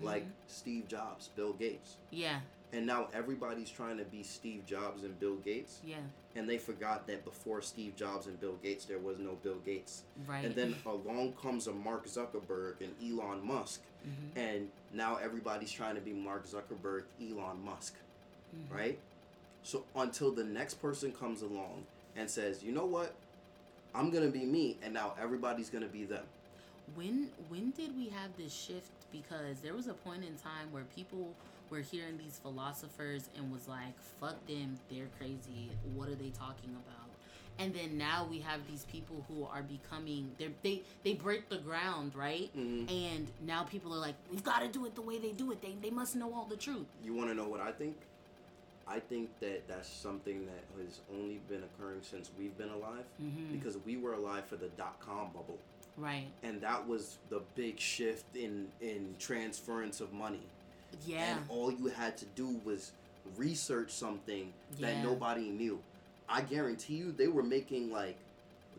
Like Mhm. Steve Jobs, Bill Gates. Yeah, And now everybody's trying to be Steve Jobs and Bill Gates. yeah, And they forgot that before Steve Jobs and Bill Gates, there was no Bill Gates. right. And then along comes a Mark Zuckerberg and Elon Musk. Mhm. And now everybody's trying to be Mark Zuckerberg, Elon Musk. Mhm. right? So until the next person comes along and says, you know what, I'm gonna be me, and now everybody's gonna be them. When when did we have this shift? Because there was a point in time where people were hearing these philosophers and was like, "Fuck them, they're crazy. What are they talking about?" And then now we have these people who are becoming they they break the ground, right? Mhm. And now people are like, "We've got to do it the way they do it. They they must know all the truth." You want to know what I think? I think that that's something that has only been occurring since we've been alive, Mhm. because we were alive for the dot com bubble, Right? and that was the big shift in in transference of money. Yeah. And all you had to do was research something that nobody knew. I guarantee you they were making like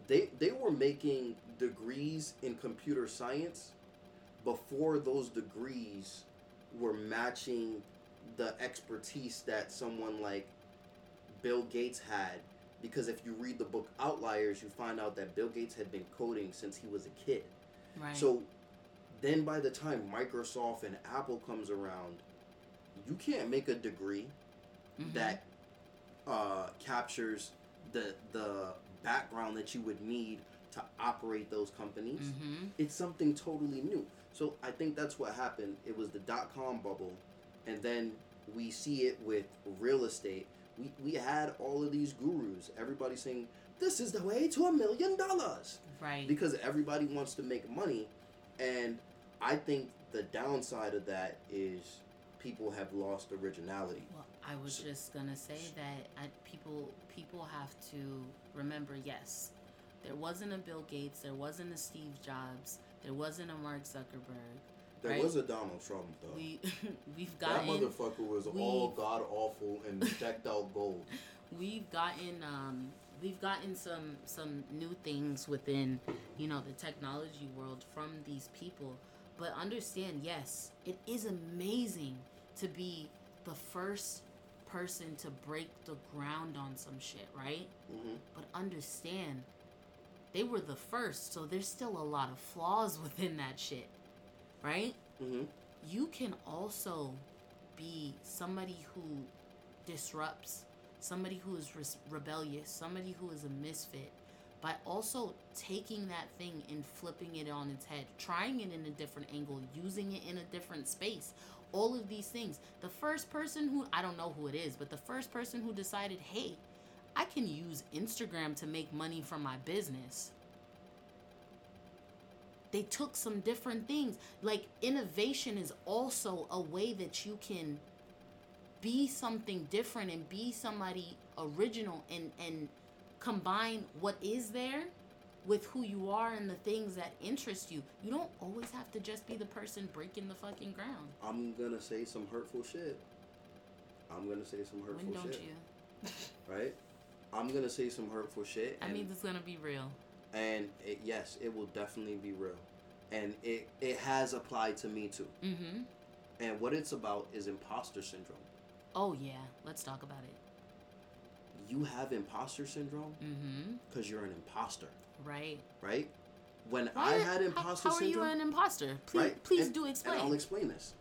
they they were making degrees in computer science before those degrees were matching the expertise that someone like Bill Gates had because if you read the book Outliers you find out that Bill Gates had been coding since he was a kid. Right. So then by the time Microsoft and Apple comes around, you can't make a degree Mhm. that uh, captures the the background that you would need to operate those companies. Mhm. It's something totally new. So I think that's what happened. It was the dot com bubble, and then we see it with real estate. We we had all of these gurus. Everybody saying this is the way to a million dollars Right. because everybody wants to make money and i think the downside of that is people have lost originality Well, I was So- just gonna say that I, people people have to remember. Yes, there wasn't a Bill Gates, there wasn't a Steve Jobs, there wasn't a Mark Zuckerberg. there Right. was a donald trump though We we've gotten that motherfucker was all god awful and decked out gold we've gotten um we've gotten some some new things within you know the technology world from these people but understand yes it is amazing to be the first person to break the ground on some shit right? Hmm but understand they were the first so there's still a lot of flaws within that shit right? Hmm you can also be somebody who disrupts, somebody who is res- rebellious, somebody who is a misfit, by also taking that thing and flipping it on its head, trying it in a different angle, using it in a different space. All of these things. The first person who, I don't know who it is, but the first person who decided, hey, I can use Instagram to make money from my business. they took some different things. Like innovation is also a way that you can be something different and be somebody original and and combine what is there with who you are and the things that interest you. You don't always have to just be the person breaking the fucking ground. I'm gonna say some hurtful shit. I'm gonna say some hurtful When don't shit. you? Right? I'm gonna say some hurtful shit. I mean, it's gonna be real. and it, yes, it will definitely be real, and it it has applied to me too. Mm-hmm. And what it's about is imposter syndrome. Oh yeah, let's talk about it. You have imposter syndrome Mm-hmm. because you're an imposter, Right. right? When I had how- imposter how, are syndrome, you an imposter? Please, right? please And- do And explain. I'll explain this.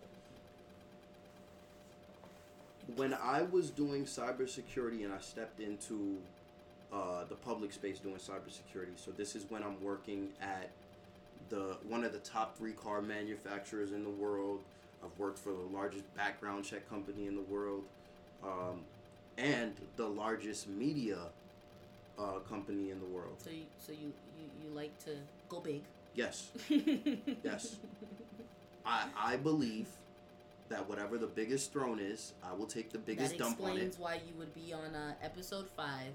When I was doing cybersecurity and I stepped into uh, the public space doing cybersecurity, so this is when I'm working at the one of the top three car manufacturers in the world. I've worked for the largest background check company in the world, um, and the largest media uh, company in the world. so you, so you, you, you like to go big. Yes, yes. I I believe that whatever the biggest throne is, I will take the biggest that dump on it. explains why you would be on uh, episode five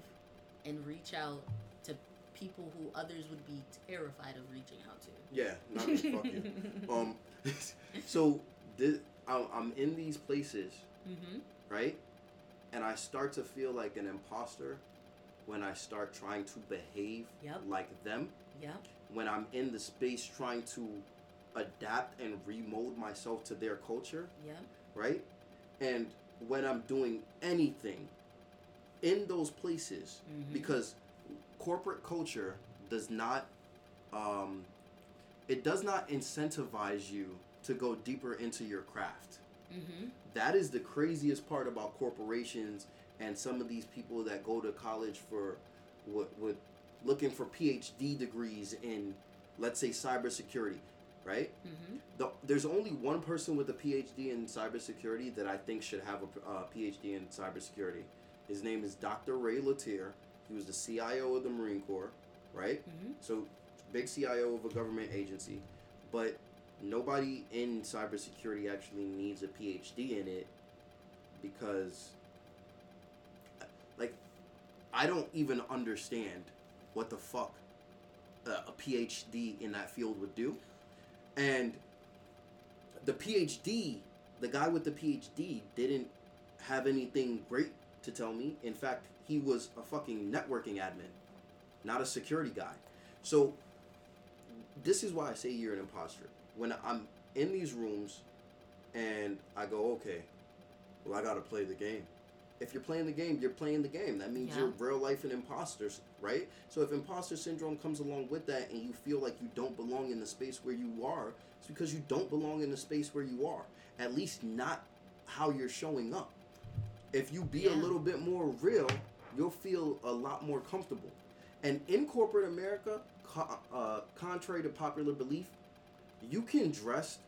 and reach out to people who others would be terrified of reaching out to. Yeah, not me. fuck you. Um, so this, I'm I'm in these places, Mm-hmm. right? And I start to feel like an imposter when I start trying to behave Yep. like them. Yep. When I'm in the space trying to adapt and remold myself to their culture. Yep. right? And when I'm doing anything in those places, Mhm. because corporate culture does not, um, it does not incentivize you to go deeper into your craft. Mm-hmm. That is the craziest part about corporations and some of these people that go to college for what would looking for PhD degrees in, let's say, cybersecurity, right? Mm-hmm. the, there's only one person with a PhD in cybersecurity that I think should have a uh, PhD in cybersecurity. His name is Dr. Ray Letteer. He was the CIO of the Marine Corps, right? Mm-hmm. So, big CIO of a government agency, but nobody in cybersecurity actually needs a PhD in it because, like, I don't even understand what the fuck a, PhD in that field would do. And the PhD, the guy with the PhD, didn't have anything great to tell me. In fact, he was a fucking networking admin, not a security guy. So, this is why I say you're an imposter. When I'm in these rooms and I go, okay, well, I gotta play the game. If you're playing the game, you're playing the game. That means Yeah. you're real life an imposter, right? So if imposter syndrome comes along with that and you feel like you don't belong in the space where you are, it's because you don't belong in the space where you are. At least not how you're showing up. If you be a little bit more real, you'll feel a lot more comfortable. And in corporate America, co- uh, contrary to popular belief, you can dress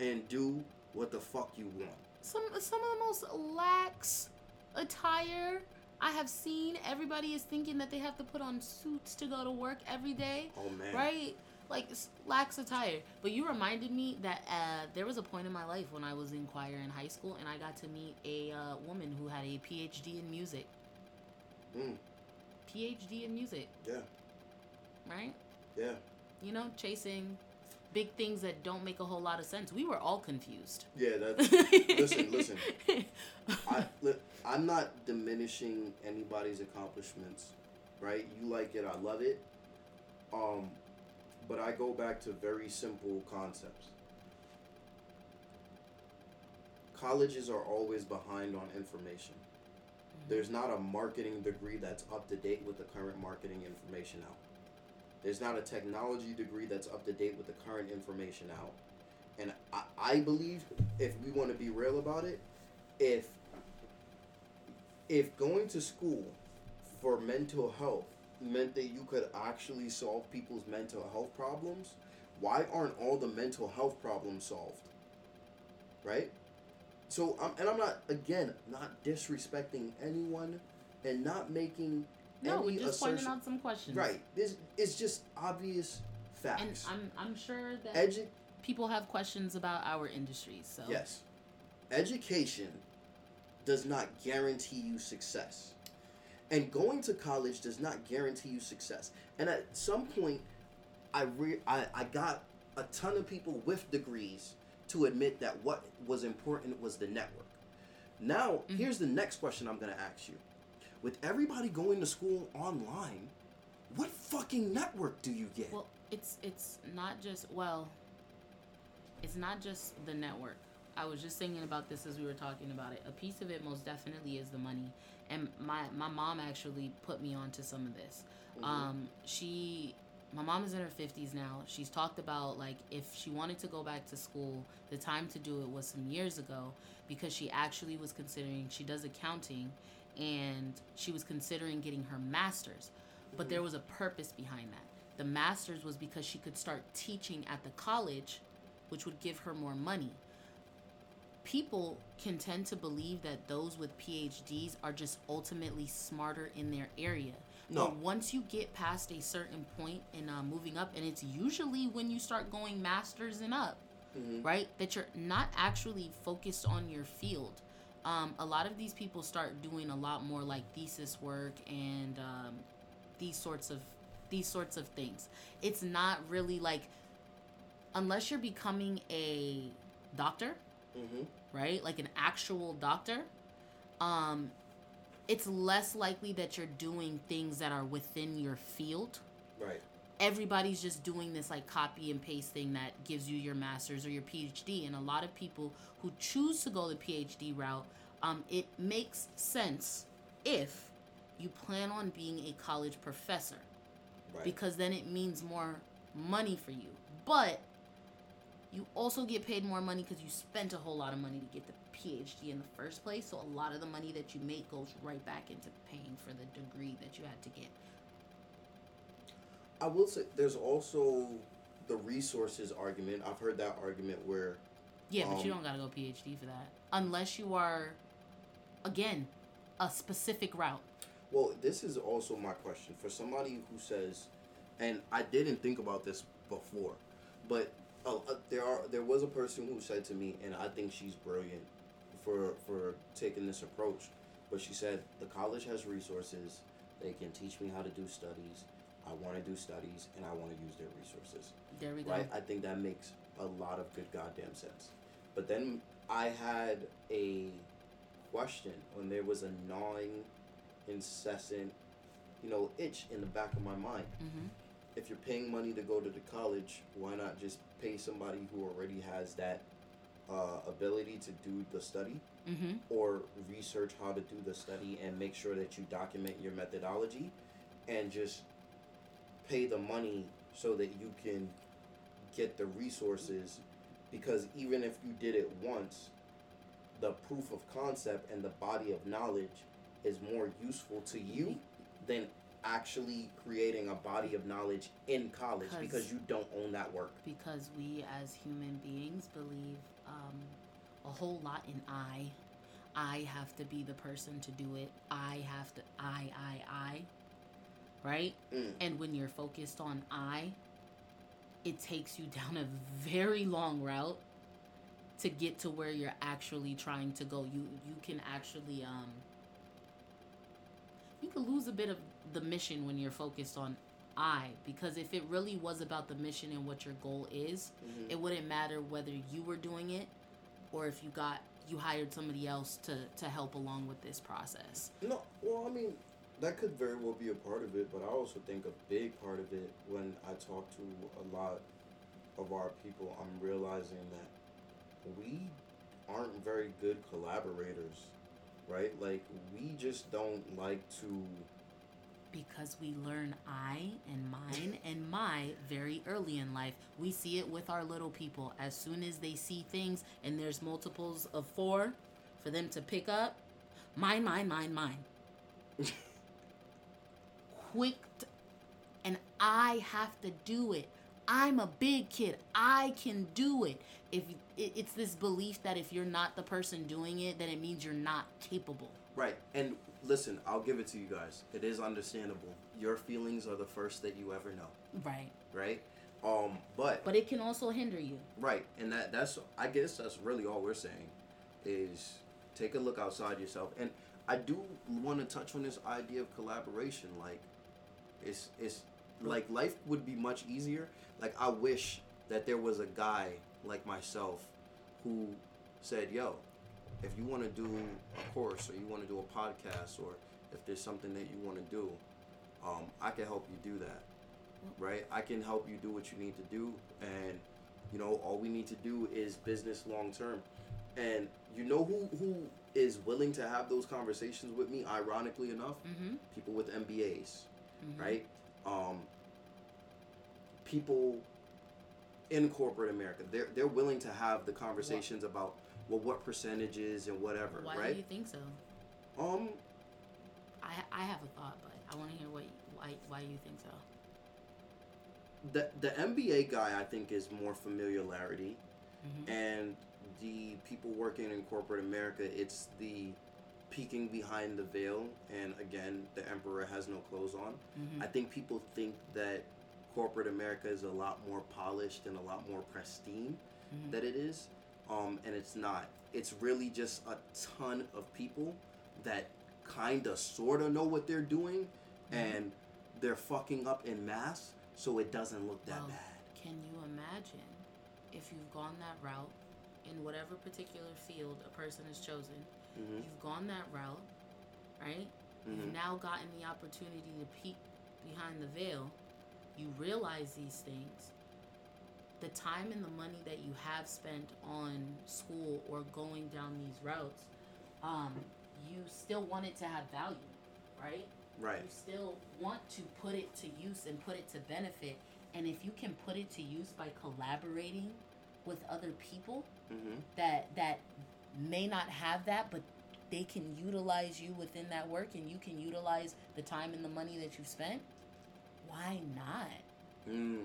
and do what the fuck you want. Some some of the most lax attire I have seen. Everybody is thinking that they have to put on suits to go to work every day. Oh man. right? Like lax attire. But you reminded me that uh, there was a point in my life when I was in choir in high school, and I got to meet a uh, woman who had a PhD in music. Mm, PhD in music, yeah. right? Yeah. You know, chasing big things that don't make a whole lot of sense. We were all confused. Yeah. That's. listen. Listen. I, li- I'm not diminishing anybody's accomplishments, right? You like it, I love it. Um, but I go back to very simple concepts. Colleges are always behind on information. There's not a marketing degree that's up to date with the current marketing information out. There's not a technology degree that's up to date with the current information out. And I, I believe, if we want to be real about it, if if going to school for mental health meant that you could actually solve people's mental health problems, why aren't all the mental health problems solved? Right? So, I'm, and I'm not again not disrespecting anyone and not making no, we're just pointing out some questions. Right. This it's just obvious Facts. And I'm I'm sure that Edu- people have questions about our industries. So Yes. Education does not guarantee you success. And going to college does not guarantee you success. And at some point, I, re- I, I got a ton of people with degrees to admit that what was important was the network. Now, Mhm. here's the next question I'm going to ask you. With everybody going to school online, what fucking network do you get? Well, it's it's not just well, it's not just the network. I was just thinking about this as we were talking about it. A piece of it most definitely is the money. And my my mom actually put me onto some of this. Mhm. Um, she my mom is in her 50s now. She's talked about like if she wanted to go back to school, the time to do it was some years ago because she actually was considering she does accounting and she was considering getting her masters. But there was a purpose behind that. The masters was because she could start teaching at the college, which would give her more money. People can tend to believe that those with PhDs are just ultimately smarter in their area. No. But once you get past a certain point in uh, moving up, and it's usually when you start going masters and up, Mhm. right? That you're not actually focused on your field. Um, a lot of these people start doing a lot more like thesis work and um, these sorts of these sorts of things. It's not really like unless you're becoming a doctor, Mhm. right? Like an actual doctor, um, it's less likely that you're doing things that are within your field Right. Everybody's just doing this like copy and paste thing that gives you your master's or your PhD. And a lot of people who choose to go the PhD route, um, it makes sense if you plan on being a college professor Right. because then it means more money for you. But you also get paid more money because you spent a whole lot of money to get the PhD in the first place. So a lot of the money that you make goes right back into paying for the degree that you had to get. I will say there's also the resources argument. I've heard that argument where Yeah, but you Um, don't gotta go PhD for that. Unless you are, again, a specific route. Well, this is also my question for somebody who says, and I didn't think about this before, but uh, uh, there are there was a person who said to me, and I think she's brilliant for for taking this approach. But she said the college has resources; they can teach me how to do studies. I want to do studies, and I want to use their resources. There we go. right? I think that makes a lot of good goddamn sense. But then I had a question when there was a gnawing, incessant, you know, itch in the back of my mind. Mm-hmm. If you're paying money to go to the college, why not just pay somebody who already has that uh, ability to do the study Mm-hmm. or research how to do the study and make sure that you document your methodology and just pay the money so that you can get the resources because even if you did it once the proof of concept and the body of knowledge is more useful to you than actually creating a body of knowledge in college Because- because you don't own that work Because we as human beings believe um, a whole lot in I. I have to be the person to do it. I have to. I, I, I. Right? Mm. And when you're focused on I, it takes you down a very long route to get to where you're actually trying to go. You you can actually um you can lose a bit of the mission when you're focused on I because if it really was about the mission and what your goal is, Mhm. it wouldn't matter whether you were doing it or if you got you hired somebody else to to help along with this process. No, well, I mean, that could very well be a part of it, but I also think a big part of it when I talk to a lot of our people, I'm realizing that we aren't very good collaborators, right? Like, we just don't like to. Because we learn I and mine and my very early in life. We see it with our little people. As soon as they see things and there's multiples of four for them to pick up, mine, mine, mine, mine. Quick, t- and I have to do it. I'm a big kid. I can do it. If it, it's this belief that if you're not the person doing it, then it means you're not capable. Right. And listen, I'll give it to you guys. It is understandable. Your feelings are the first that you ever know. Right. right? Um, but But it can also hinder you. right, and that that's I guess that's really all we're saying is take a look outside yourself. And I do want to touch on this idea of collaboration. Like, it's it's like life would be much easier. Like I wish that there was a guy like myself who said, "Yo, if you want to do a course or you want to do a podcast or if there's something that you want to do, um, I can help you do that. Right? I can help you do what you need to do, and you know all we need to do is business long term. And you know who who is willing to have those conversations with me? Ironically enough, Mm-hmm. people with MBAs, mm-hmm. right? Um, people in corporate America, they're they're willing to have the conversations about well, what percentages and whatever, Why right? do you think so? Um, I I have a thought, but I want to hear what why why you think so. the the MBA guy I think is more familiarity, Mm-hmm. and the people working in corporate America, it's the peeking behind the veil, and again, the emperor has no clothes on. Mm-hmm. I think people think that corporate America is a lot more polished and a lot more pristine Mhm. that it is, um, and it's not. It's really just a ton of people that kind of sort of know what they're doing, Mm-hmm. and they're fucking up in mass, so it doesn't look that Well, bad. Can you imagine if you've gone that route in whatever particular field a person has chosen? Hmm You've gone that route, right? You've hmm now gotten the opportunity to peek behind the veil. You realize these things. The time and the money that you have spent on school or going down these routes, um, you still want it to have value, right? Right. You still want to put it to use and put it to benefit. And if you can put it to use by collaborating with other people hmm that that may not have that, but they can utilize you within that work and you can utilize the time and the money that you've spent, why not? Mm.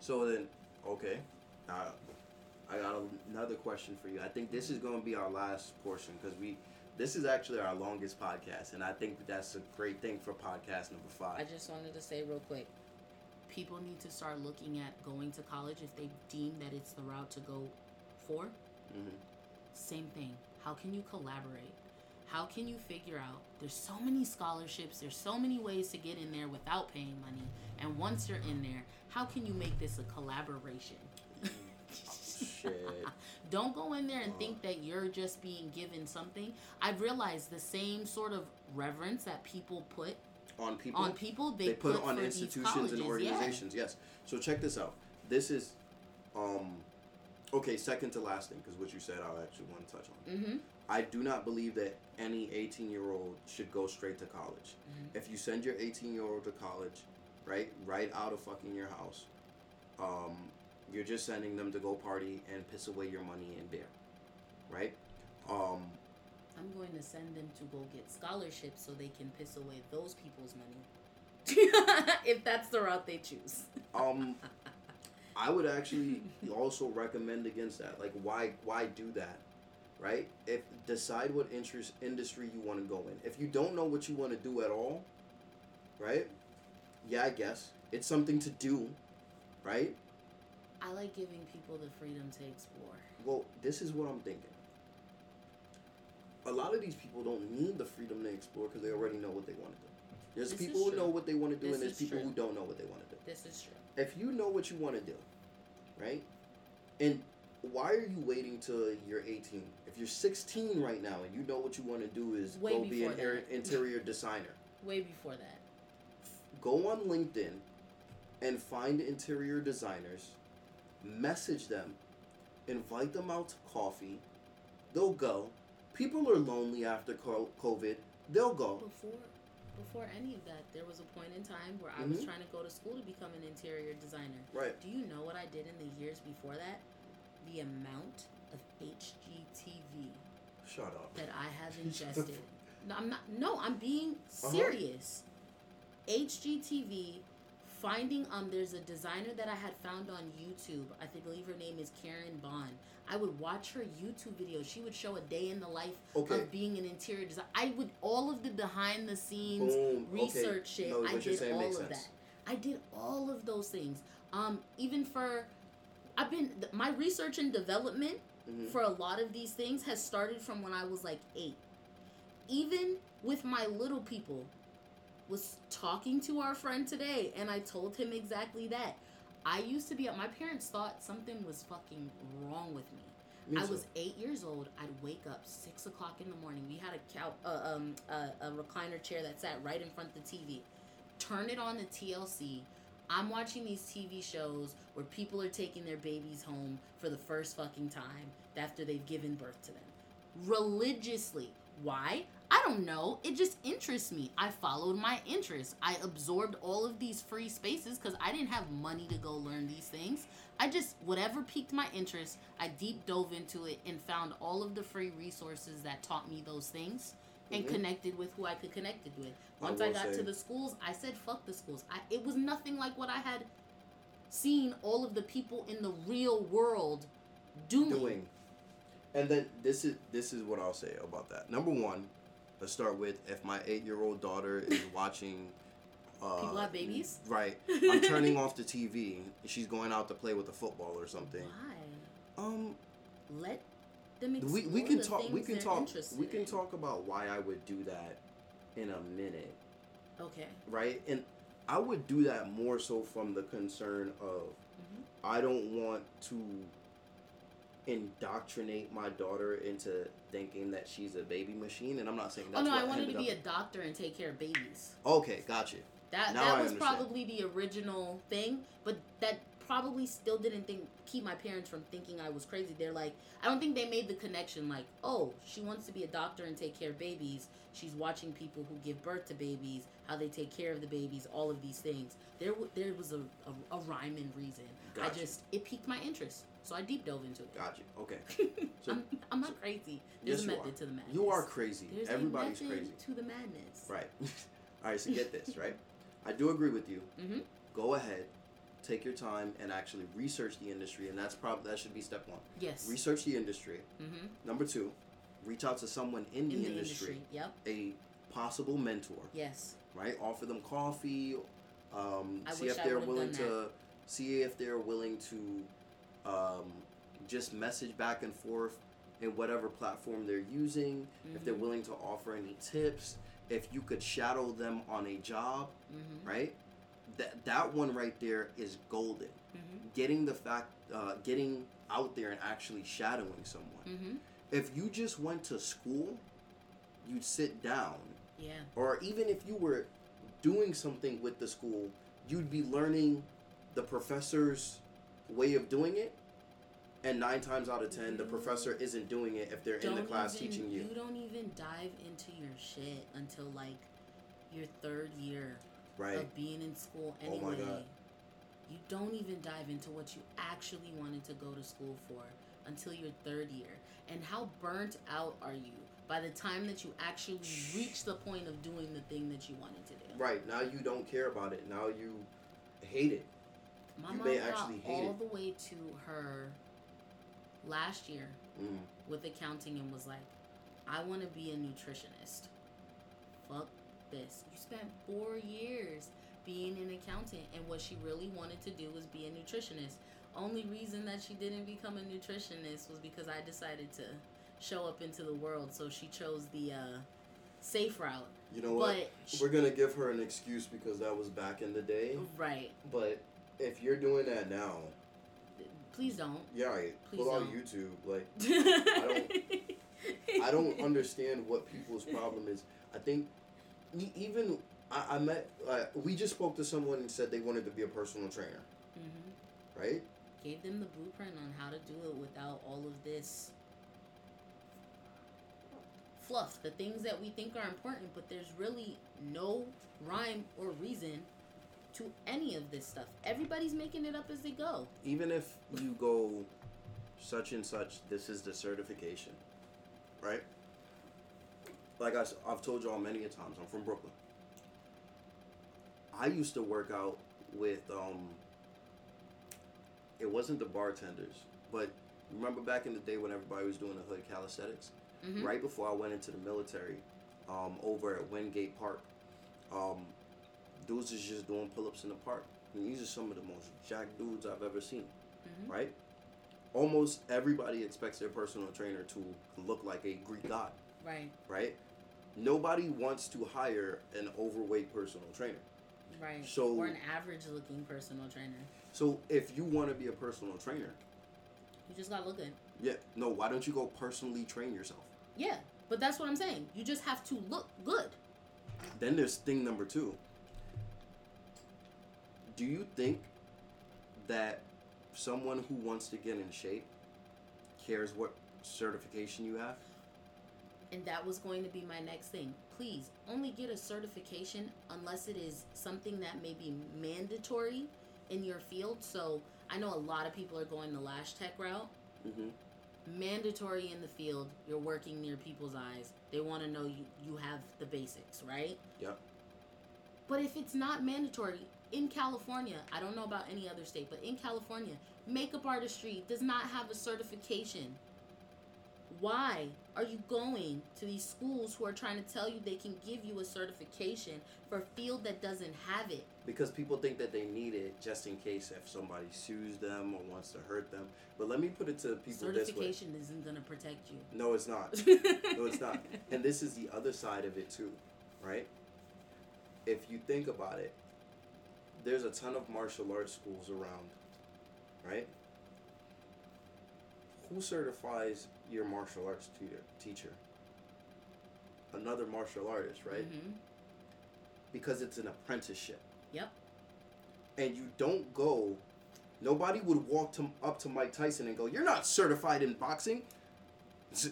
So then, okay, uh, I got another question for you. I think this is going to be our last portion because we, this is actually our longest podcast, and I think that's a great thing for podcast number five. I just wanted to say real quick people need to start looking at going to college if they deem that it's the route to go for. hmm Same thing. How can you collaborate? How can you figure out there's so many scholarships, there's so many ways to get in there without paying money. And once you're in there, how can you make this a collaboration? Shit. Don't go in there and think that you're just being given something. I've realized the same sort of reverence that people put On people, on people they, they, put, it on institutions and colleges, yeah. organizations. Yes. So check this out. This is, um, okay. Second to last thing, because what you said, I actually want to touch on. Mm-hmm. I do not believe that any 18 year old should go straight to college. Mhm. If you send your 18 year old to college, right, right out of fucking your house, um, you're just sending them to go party and piss away your money and beer, right? Um, I'm going to send them to go get scholarships so they can piss away those people's money. if that's the route they choose. um, I would actually also recommend against that. Like, why, why do that? Right? If decide what interest industry you want to go in. If you don't know what you want to do at all, right? Yeah, I guess it's something to do, right? I like giving people the freedom to explore. Well, this is what I'm thinking. A lot of these people don't need the freedom to explore because they already know what they want to do. There's This people who know what they want to do, This and there's people true. who don't know what they want to do. This is true. If you know what you want to do, right? And why are you waiting till you're 18? If you're 16 right now and you know what you want to do is Way go be an that. interior designer, Way before that. go on LinkedIn and find interior designers, message them, invite them out to coffee. They'll go. People are lonely after COVID. They'll go. Before before any of that, there was a point in time where I was Mhm. trying to go to school to become an interior designer. Right. Do you know what I did in the years before that? The amount of HGTV Shut up. that I have ingested. no, I'm not. No, I'm being Uh-huh. serious. HGTV. Finding um, there's a designer that I had found on YouTube. I think believe her name is Karen Bond. I would watch her YouTube videos. She would show a day in the life Okay. of being an interior designer. I would all of the behind the scenes Boom. Okay. research shit. No, I did all of sense. that. I did all of those things. Um, even for, I've been my research and development Mhm. for a lot of these things has started from when I was like eight. Even with my little people, was talking to our friend today, and I told him exactly that. I used to be. Up my parents thought something was fucking wrong with me. Me I was eight years old. I'd wake up six o'clock in the morning. We had a cow, uh, um, a, a recliner chair that sat right in front of the TV. Turn it on the TLC. I'm watching these TV shows where people are taking their babies home for the first fucking time after they've given birth to them. Religiously. Why? I don't know. It just interests me. I followed my interests. I absorbed all of these free spaces because I didn't have money to go learn these things. I just, whatever piqued my interest, I deep dove into it and found all of the free resources that taught me those things and Mhm. connected with who I could connect it with. Once I, will got say- to the schools, I said, fuck the schools. I, it was nothing like what I had seen all of the people in the real world doing. doing. And then this is this is what I'll say about that. Number one, let's start with if my eight year old daughter is watching. Uh, People have babies? Right. I'm turning off the TV. She's going out to play with a football or something. Why? Um, Let them we, we can talk. We can talk. We can in. talk about why I would do that in a minute, Okay. right? And I would do that more so from the concern of Mhm. I don't want to indoctrinate my daughter into thinking that she's a baby machine, and I'm not saying oh, that's oh no, what I wanted to be a doctor and take care of babies. Okay, gotcha. That Now that I was understand. probably the original thing, but that probably still didn't think keep my parents from thinking I was crazy. They're like, I don't think they made the connection. Like, oh, she wants to be a doctor and take care of babies. She's watching people who give birth to babies, how they take care of the babies, all of these things. There, w- there was a, a, a rhyme and reason. I just it piqued my interest, so I deep dove into it. Gotcha. Okay. So- I'm, I'm not crazy. There's Yes, a method to the madness. You are crazy. There's Everybody's a crazy. to the madness. Right. All right. So get this. Right. I do agree with you. Mhm. Go ahead, take your time, and actually research the industry, and that's probably that should be step one. Yes. Research the industry. mm-hmm. Number two, reach out to someone in, the, In the industry, industry. Yep. a possible mentor. Yes. right? Offer them coffee. Um, see if I they're willing to see if they're willing to um, just message back and forth in whatever platform they're using. If they're Mhm. willing to offer any tips, if you could shadow them on a job, Mm-hmm. right? That that one right there is golden. Mm-hmm. Getting the fact, uh, getting out there and actually shadowing someone. Mm-hmm. If you just went to school, you'd sit down Yeah. or even if you were doing something with the school, you'd be learning the professor's way of doing it. And nine times out of ten, the mm-hmm. professor isn't doing it if they're in the class even- teaching you. You don't even dive into your shit until like your third year Right. of being in school Oh my anyway. God. You don't even dive into what you actually wanted to go to school for until your third year. And how burnt out are you by the time that you actually reach the point of doing the thing that you wanted to do? Right. Now you don't care about it. Now you hate it. My You mom may got actually hate all it. the way to her last year Mm. with accounting and was like, I want to be a nutritionist. Fuck this. You spent four years being an accountant, and what she really wanted to do was be a nutritionist. Only reason that she didn't become a nutritionist was because I decided to show up into the world, so she chose the uh, safe route. You know what? But sh- We're gonna give her an excuse because that was back in the day. right, But if you're doing that now, please don't. yeah, right. Please Pull out don't. YouTube. Like I don't understand what people's problem is. I think even I, I met. Uh, we just spoke to someone and said they wanted to be a personal trainer, hmm right? Gave them the blueprint on how to do it without all of this fluff, the things that we think are important, but there's really no rhyme or reason to any of this stuff. Everybody's making it up as they go. Even if you go such and such, this is the certification, right? Like I, have told y'all many a times, I'm from Brooklyn. I used to work out with um. It wasn't the Bartendaz, but remember back in the day when everybody was doing the hood calisthenics. Mhm. right before I went into the military, um, over at Wingate Park. Um, dudes is just doing pull ups in the park. and these are some of the most jacked dudes I've ever seen, Mhm. right? Almost everybody expects their personal trainer to look like a Greek god, Right. right? Nobody wants to hire an overweight personal trainer. Right. So- or an average looking personal trainer. So if you want to be a personal trainer, You just gotta look good. yeah, no, why don't you go personally train yourself? Yeah. But that's what I'm saying. You just have to look good. Then there's thing number two. Do you think that someone who wants to get in shape cares what certification you have? And that was going to be my next thing. Please only get a certification unless it is something that may be mandatory in your field. So I know a lot of people are going the lash tech route. Mm-hmm. Mandatory in the field, you're working near people's eyes. They want to know you, you have the basics, right? Yep. But if it's not mandatory, in California, I don't know about any other state, but in California, makeup artistry does not have a certification. Why are you going to these schools who are trying to tell you they can give you a certification for a field that doesn't have it? Because people think that they need it just in case if somebody sues them or wants to hurt them. But let me put it to people this way. Certification isn't going to protect you. No, it's not. No, it's not. And this is the other side of it too, right? If you think about it, there's a ton of martial arts schools around, right? Who certifies your martial arts tutor, teacher? Another martial artist, right? Mhm. Because it's an apprenticeship. Yep. And you don't go. Nobody would walk to, up to Mike Tyson and go, "You're not certified in boxing.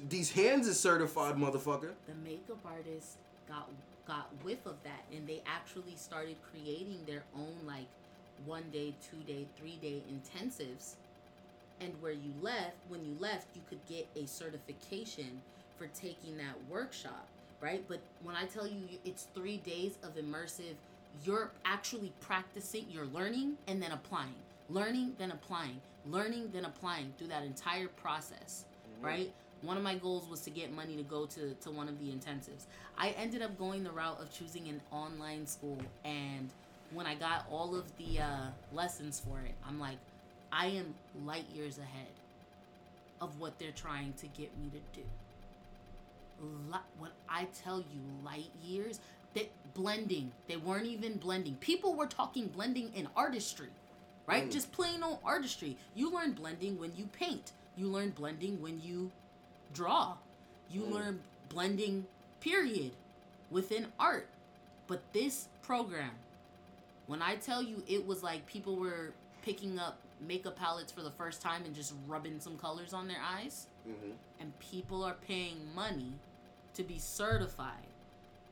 These hands is certified, motherfucker." the makeup artist got got whiff of that and they actually started creating their own like one day two day three day intensives. And where you left when you left you could get a certification for taking that workshop right? But when i tell you it's three days of immersive you're actually practicing you're learning and then applying. Learning then applying. Learning then applying through that entire process mm-hmm. right? One of my goals was to get money to go to, to one of the intensives. I ended up going the route of choosing an online school, and when I got all of the uh, lessons for it, I'm like, I am light years ahead of what they're trying to get me to do. Li- when I tell you light years, that blending, they weren't even blending. People were talking blending in artistry, right? Mm. Just plain old artistry. You learn blending when you paint. You learn blending when you draw. You Mm. learn blending, period, within art. But this program, when I tell you it was like people were picking up makeup palettes for the first time and just rubbing some colors on their eyes, Mm-hmm. and people are paying money to be certified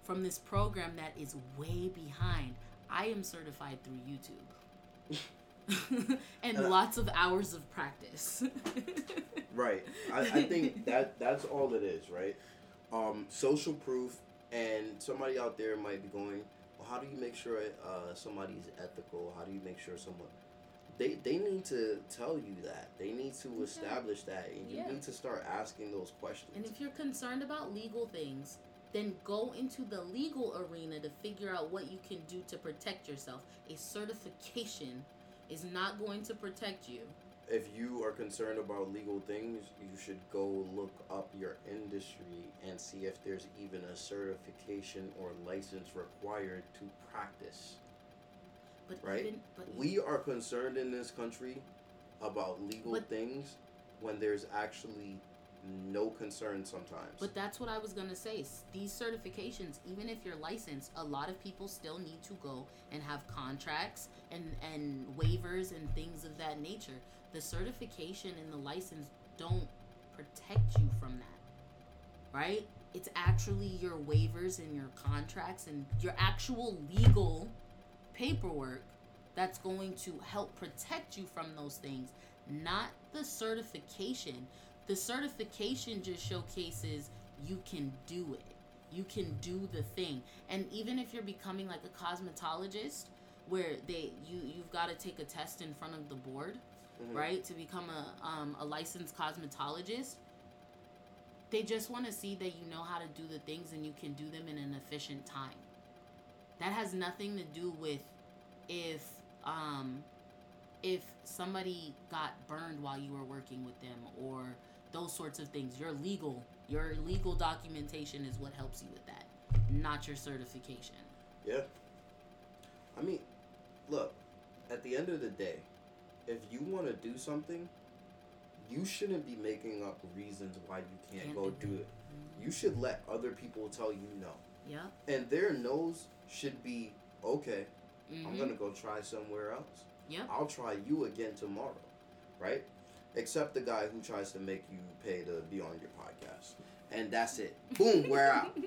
from this program that is way behind. I am certified through YouTube. and And I- lots of hours of practice. Right. I, I think that that's all it is, right? Um, social proof, and somebody out there might be going, well, how do you make sure uh, somebody's ethical? How do you make sure someone. They, they need to tell you that. They need to establish that. And you Yeah. need to start asking those questions. And if you're concerned about legal things, then go into the legal arena to figure out what you can do to protect yourself. A certification is not going to protect you. if you are concerned about legal things, you should go look up your industry and see if there's even a certification or license required to practice. But Right. even but We are concerned in this country about legal But- things when there's actually no concern sometimes. But that's what I was gonna say. These certifications, even if you're licensed, a lot of people still need to go and have contracts and and waivers and things of that nature. The certification and the license don't protect you from that, right? It's actually your waivers and your contracts and your actual legal paperwork that's going to help protect you from those things, not the certification. The certification just showcases you can do it. You can do the thing. And even if you're becoming like a cosmetologist where they you you've got to take a test in front of the board, Mhm. right, to become a um, a licensed cosmetologist, they just want to see that you know how to do the things and you can do them in an efficient time. That has nothing to do with if um, if somebody got burned while you were working with them or those sorts of things. Your legal, your legal documentation is what helps you with that, not your certification. Yeah. I mean, look, at the end of the day, if you want to do something, you shouldn't be making up reasons why you can't, Can't go do it. You should let other people tell you no. Yeah. And their no's should be, okay, I'm Mhm. going to go try somewhere else. Yeah. I'll try you again tomorrow, right? Except the guy who tries to make you pay to be on your podcast. And that's it. Boom, we're out.